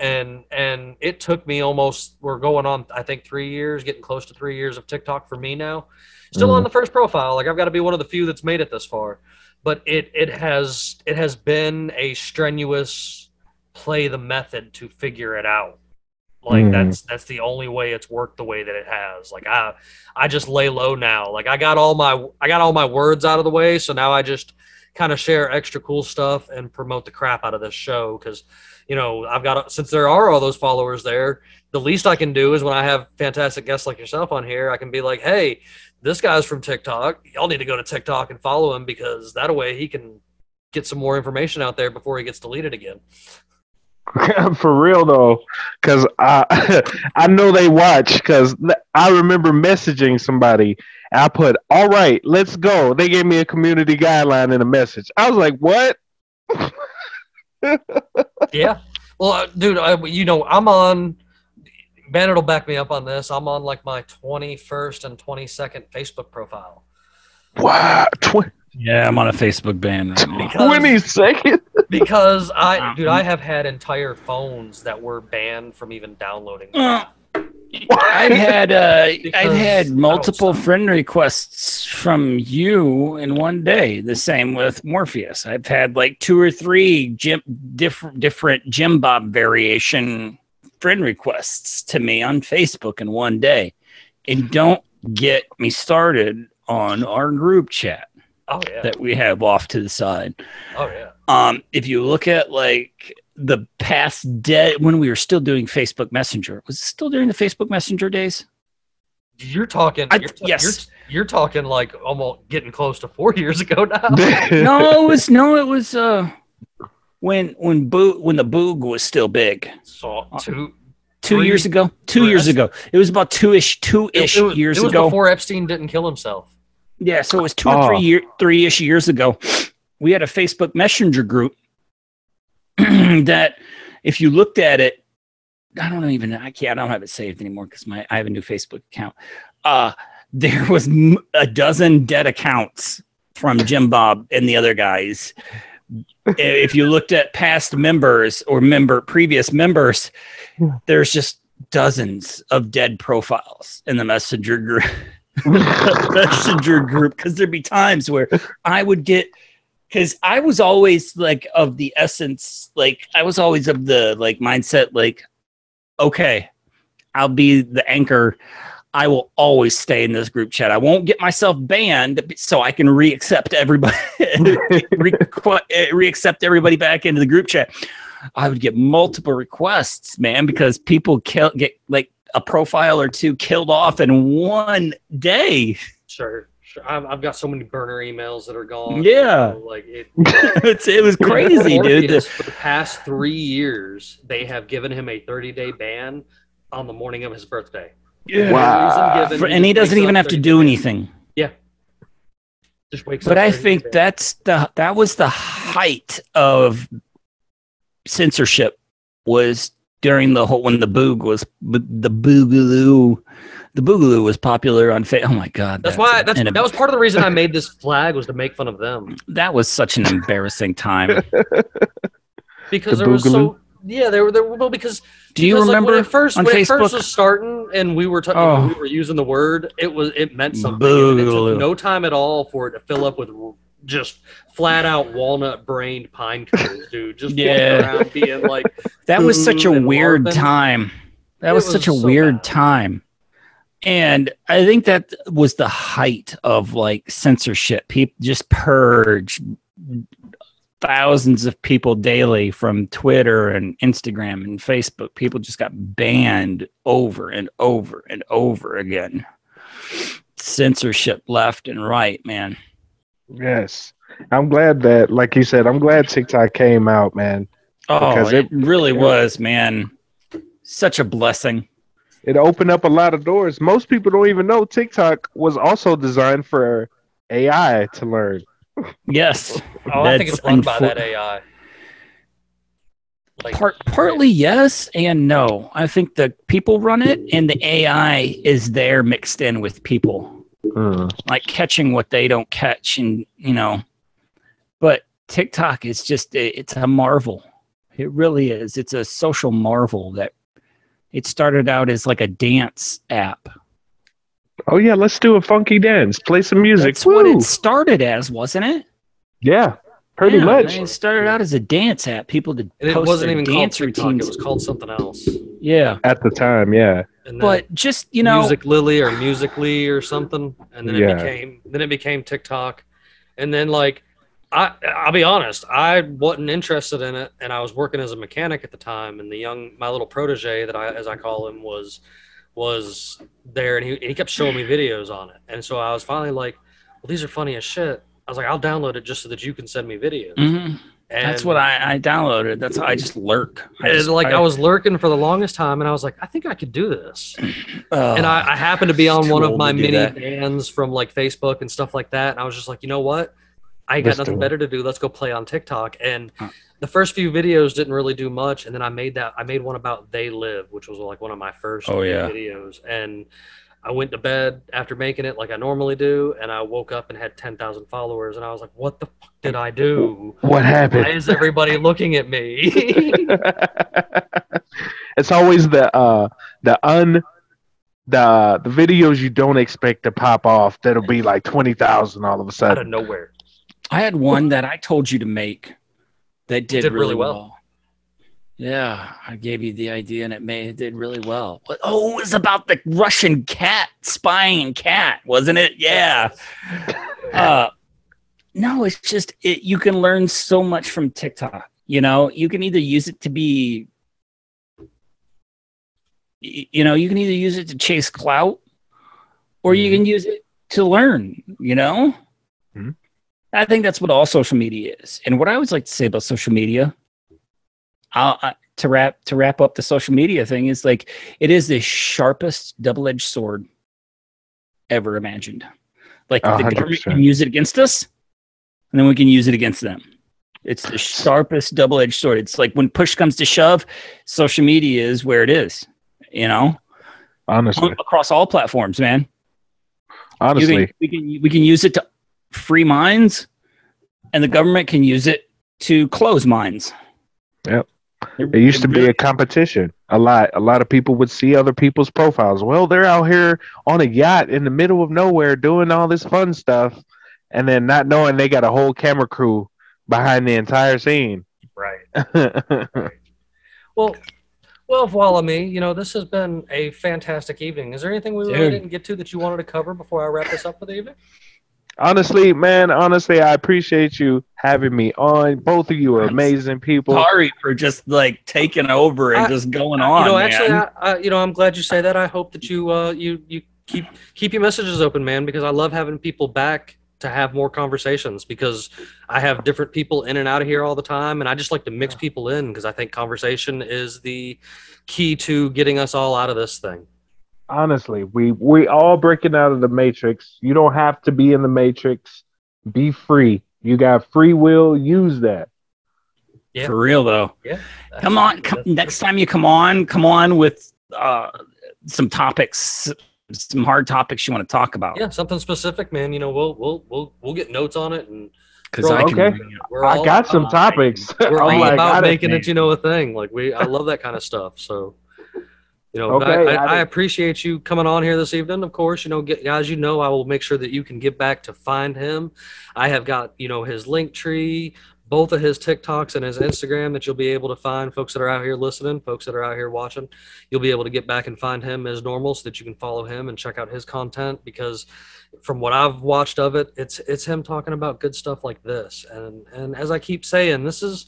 and and it took me almost we're going on i think three years getting close to three years of tiktok for me now still on the first profile like i've got to be one of the few that's made it this far but it it has it has been a strenuous play the method to figure it out. Like Mhm. that's that's the only way it's worked the way that it has. Like i i just lay low now. Like i got all my i got all my words out of the way so now i just kind of share extra cool stuff and promote the crap out of this show. Because you know, I've got since there are all those followers there, the least I can do is when I have fantastic guests like yourself on here, I can be like, "Hey, this guy's from TikTok. Y'all need to go to TikTok and follow him because that way he can get some more information out there before he gets deleted again." <laughs> For real though, because I <laughs> I know they watch. Because I remember messaging somebody. I put, "All right, let's go." They gave me a community guideline in a message. I was like, "What?" <laughs> yeah. Well, uh, dude, I, you know, I'm on. Bandit will back me up on this. I'm on like my 21st and 22nd Facebook profile. Wow, tw- Yeah, I'm on a Facebook ban right now. <laughs> Because- twenty seconds. because I, <laughs> dude, I have had entire phones that were banned from even downloading. Uh, I've had uh, I've had multiple stop. friend requests from you in one day. The same with Morpheus. I've had like two or three Jim different different Jim Bob variation friend requests to me on Facebook in one day. And <laughs> don't get me started on our group chat Oh yeah. that we have off to the side. Oh yeah. Um, if you look at like the past day when we were still doing Facebook Messenger, was it still during the Facebook Messenger days? You're talking. I- you're, yes. You're, you're talking like almost getting close to four years ago now. <laughs> no, it was no, it was uh when when Boo when the Boog was still big. So two. Two years ago. Two years ago. It was about two ish two ish it was, years it was ago. before Epstein didn't kill himself. Yeah, so it was two or Oh. three year three ish years ago. We had a Facebook Messenger group <clears throat> that if you looked at it, I don't even I can't I don't have it saved anymore because my I have a new Facebook account. Uh there was a dozen dead accounts from Jim Bob and the other guys. If you looked at past members or member previous members, there's just dozens of dead profiles in the messenger group <laughs> messenger group because there'd be times where I would get because I was always like of the essence, like I was always of the like mindset, like, okay, I'll be the anchor. I will always stay in this group chat. I won't get myself banned so I can re-accept everybody, <laughs> re- re-accept everybody back into the group chat. I would get multiple requests, man, because people kill get like a profile or two killed off in one day. Sure, sure. I've, I've got so many burner emails that are gone. Yeah. you know, like it. <laughs> it's, it was crazy, dude. The- for the past three years, they have given him a 30 day ban on the morning of his birthday. Yeah. Wow. Given, For- and he just doesn't even have to do days. anything. Just wakes But up I think days. that's the that was the height of censorship was during the whole when the boog was the boogaloo the boogaloo was popular on fa- oh my god That's why. That's and that was part of the reason I made this flag was to make fun of them <laughs> that was such an embarrassing time because The there was so Boogaloo? Yeah they were there well because do you because, like, remember when it first when it Facebook? first was starting and we were talking Oh. we were using the word it was it meant something it took no time at all for it to fill up with just flat out walnut brained pine cones dude just Yeah. around being like <laughs> that was such a weird Marvin. time that was, was such a so weird bad. time and i think that was the height of like censorship people just purge thousands of people daily from twitter and instagram and facebook people just got banned over and over and over again censorship left and right man Yes. I'm glad that, like you said, I'm glad TikTok came out, man. oh Because it it- really was man such a blessing It opened up a lot of doors. Most people don't even know TikTok was also designed for AI to learn. Yes oh I think it's run by that AI like Part, partly yes and no. I think the people run it, and the AI is there mixed in with people, Hmm. like catching what they don't catch, and you know. But TikTok is just it's a marvel. It really is. It's a social marvel that it started out as like a dance app. Oh yeah, let's do a funky dance. Play some music. That's what it started as, wasn't it? Yeah, pretty Yeah, much. It started out as a dance app. People did and it wasn't their even called dance TikTok, routines. it was called something else yeah, At the time, yeah. but just you know, Music Lily or Musical.ly or something, and then it Yeah. became then it became TikTok, and then like I I'll be honest, I wasn't interested in it, and I was working as a mechanic at the time, and the young my little protege that I as I call him was was there, and he and he kept showing me videos on it, and so I was finally like, well, these are funny as shit. I was like, I'll download it just so that you can send me videos. mhm. And That's what I, I downloaded. That's how I just lurk. I just, like I, was lurking for the longest time, and I was like, I think I could do this. <clears throat> oh, and I, I happened to be on one of my mini that. bands from like Facebook and stuff like that. And I was just like, you know what? I got Let's nothing better to do. Let's go play on TikTok. And Huh. the first few videos didn't really do much. And then I made that I made one about They Live, which was like one of my first Oh, yeah. videos. And I went to bed after making it like I normally do, and I woke up and had ten thousand followers, and I was like, "What the fuck did I do? What happened? Why is everybody <laughs> looking at me?" <laughs> it's always the uh the un the the videos you don't expect to pop off that'll be like twenty thousand all of a sudden Out of nowhere. I had one that I told you to make that did, Did really, really well. well. Yeah, I gave you the idea and it made it did really well. Oh, it was about the Russian cat spying cat, wasn't it? Yeah. <laughs> Uh, no, it's just it, you can learn so much from TikTok. You know, you can either use it to be, you know, you can either use it to chase clout, or you can use it to learn. You know. I think that's what all social media is. And what I always like to say about social media, I, to wrap to wrap up the social media thing is like it is the sharpest double edged sword ever imagined. Like A the government can use it against us, and then we can use it against them. It's the sharpest double edged sword. It's like when push comes to shove, social media is where it is. You know, Honestly, across all platforms, man. Honestly, can, we can we can use it to free minds, and the government can use it to close minds. Yep. it used to be a competition. A lot, a lot of people would see other people's profiles. Well, they're out here on a yacht in the middle of nowhere doing all this fun stuff, and then not knowing they got a whole camera crew behind the entire scene. Right. <laughs> Well, well, Voilame. You know, this has been a fantastic evening. Is there anything we really Dude. didn't get to that you wanted to cover before I wrap this up for the evening? Honestly, man, honestly, I appreciate you having me on. Both of you are amazing people. Sorry for just like taking over and I- just going on. you know, man. actually, I, I, you know, I'm glad you say that. I hope that you, uh, you, you keep keep your messages open, man, because I love having people back to have more conversations because I have different people in and out of here all the time, and I just like to mix people in because I think conversation is the key to getting us all out of this thing. Honestly, we we all breaking out of the matrix. You don't have to be in the matrix. Be free. You got free will. Use that. Yeah. For real though. Yeah. Come on, come, next time you come on, come on with uh, some topics, some hard topics you want to talk about. Yeah, something specific, man. You know, we'll we'll we'll we'll get notes on it, and Because I can. Okay. bring we're I all got some topics. We're <laughs> all like, about making it, you know, a thing. Like we, I love that kind of stuff. So, you know, Okay, I, I I, appreciate you coming on here this evening. Of course, you know, get, guys, you know, I will make sure that you can get back to find him. I have got, you know, his link tree, both of his TikToks and his Instagram that you'll be able to find. Folks that are out here listening, folks that are out here watching, you'll be able to get back and find him as normal, so that you can follow him and check out his content. Because from what I've watched of it, it's it's him talking about good stuff like this. And and as I keep saying, this is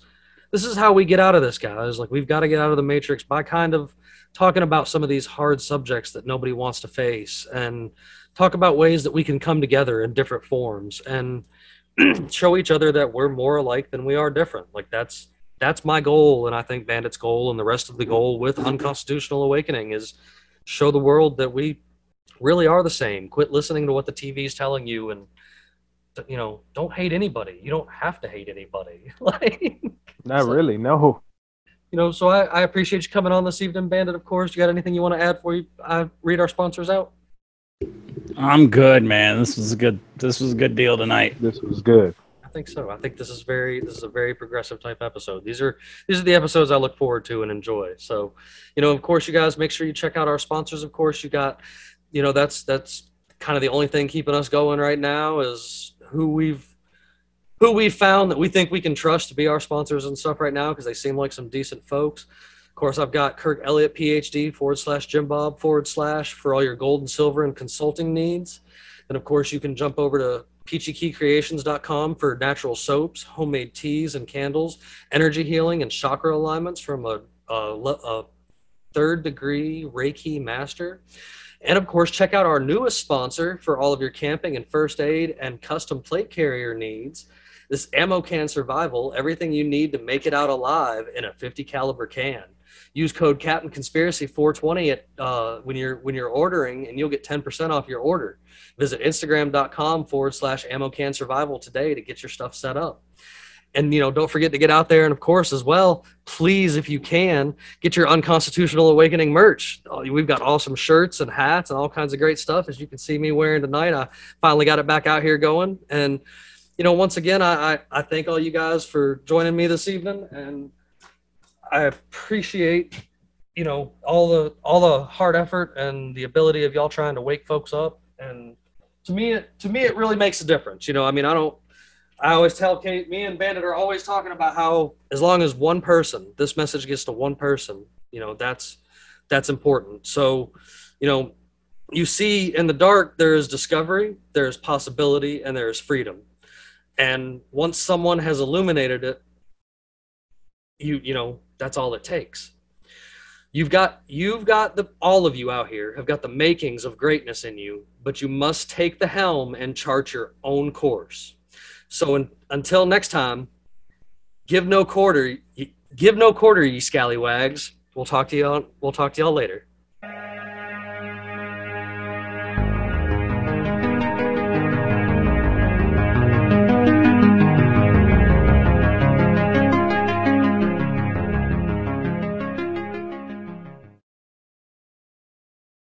this is how we get out of this, guys. Like we've got to get out of the matrix by kind of talking about some of these hard subjects that nobody wants to face and talk about ways that we can come together in different forms and <clears throat> show each other that we're more alike than we are different. Like that's that's my goal and I think Bandit's goal and the rest of the goal with Unconstitutional Awakening is show the world that we really are the same. Quit listening to what the TV is telling you and you know, don't hate anybody. You don't have to hate anybody. <laughs> like Not So- really. No. You know, so I, I appreciate you coming on this evening, Bandit. Of course, you got anything you want to add before you I read our sponsors out? I'm good, man. This was a good. This was a good deal tonight. This was good. I think so. I think this is very this is a very progressive type episode. These are these are the episodes I look forward to and enjoy. So, you know, of course, you guys make sure you check out our sponsors. Of course, you got, you know, that's that's kind of the only thing keeping us going right now is who we've who we've found that we think we can trust to be our sponsors and stuff right now because they seem like some decent folks. Of course, I've got Kirk Elliott, PhD, forward slash Jim Bob, forward slash for all your gold and silver and consulting needs. And of course, you can jump over to peachykicreations.com for natural soaps, homemade teas and candles, energy healing, and chakra alignments from a, a, a third degree Reiki master. And of course, check out our newest sponsor for all of your camping and first aid and custom plate carrier needs. This ammo can survival, everything you need to make it out alive in a 50 caliber can. Use code Captain Conspiracy 420 at uh, when you're when you're ordering, and you'll get 10% off your order. Visit Instagram.com forward slash ammo can survival today to get your stuff set up. And you know, don't forget to get out there and of course as well, please, if you can, get your unconstitutional awakening merch. Uh, We've got awesome shirts and hats and all kinds of great stuff. As you can see me wearing tonight, I finally got it back out here going. And you know, once again, I, I, I thank all you guys for joining me this evening, and I appreciate you know all the all the hard effort and the ability of y'all trying to wake folks up. And to me, it, to me, it really makes a difference. You know, I mean, I don't. I always tell Kate, me and Bandit are always talking about how as long as one person, this message gets to one person, you know, that's that's important. So, you know, you see in the dark there is discovery, there's possibility, and there's freedom. And once someone has illuminated it, you you know, that's all it takes. You've got you've got the all of you out here have got the makings of greatness in you, but you must take the helm and chart your own course. So un, until next time, give no quarter, give no quarter, ye scallywags. We'll talk to y'all. We'll talk to y'all later.